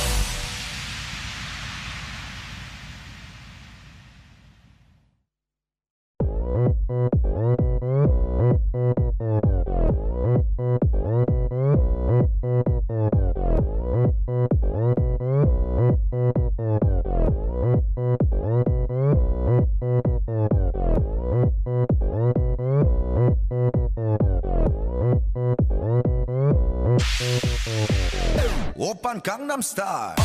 Gangnam Style.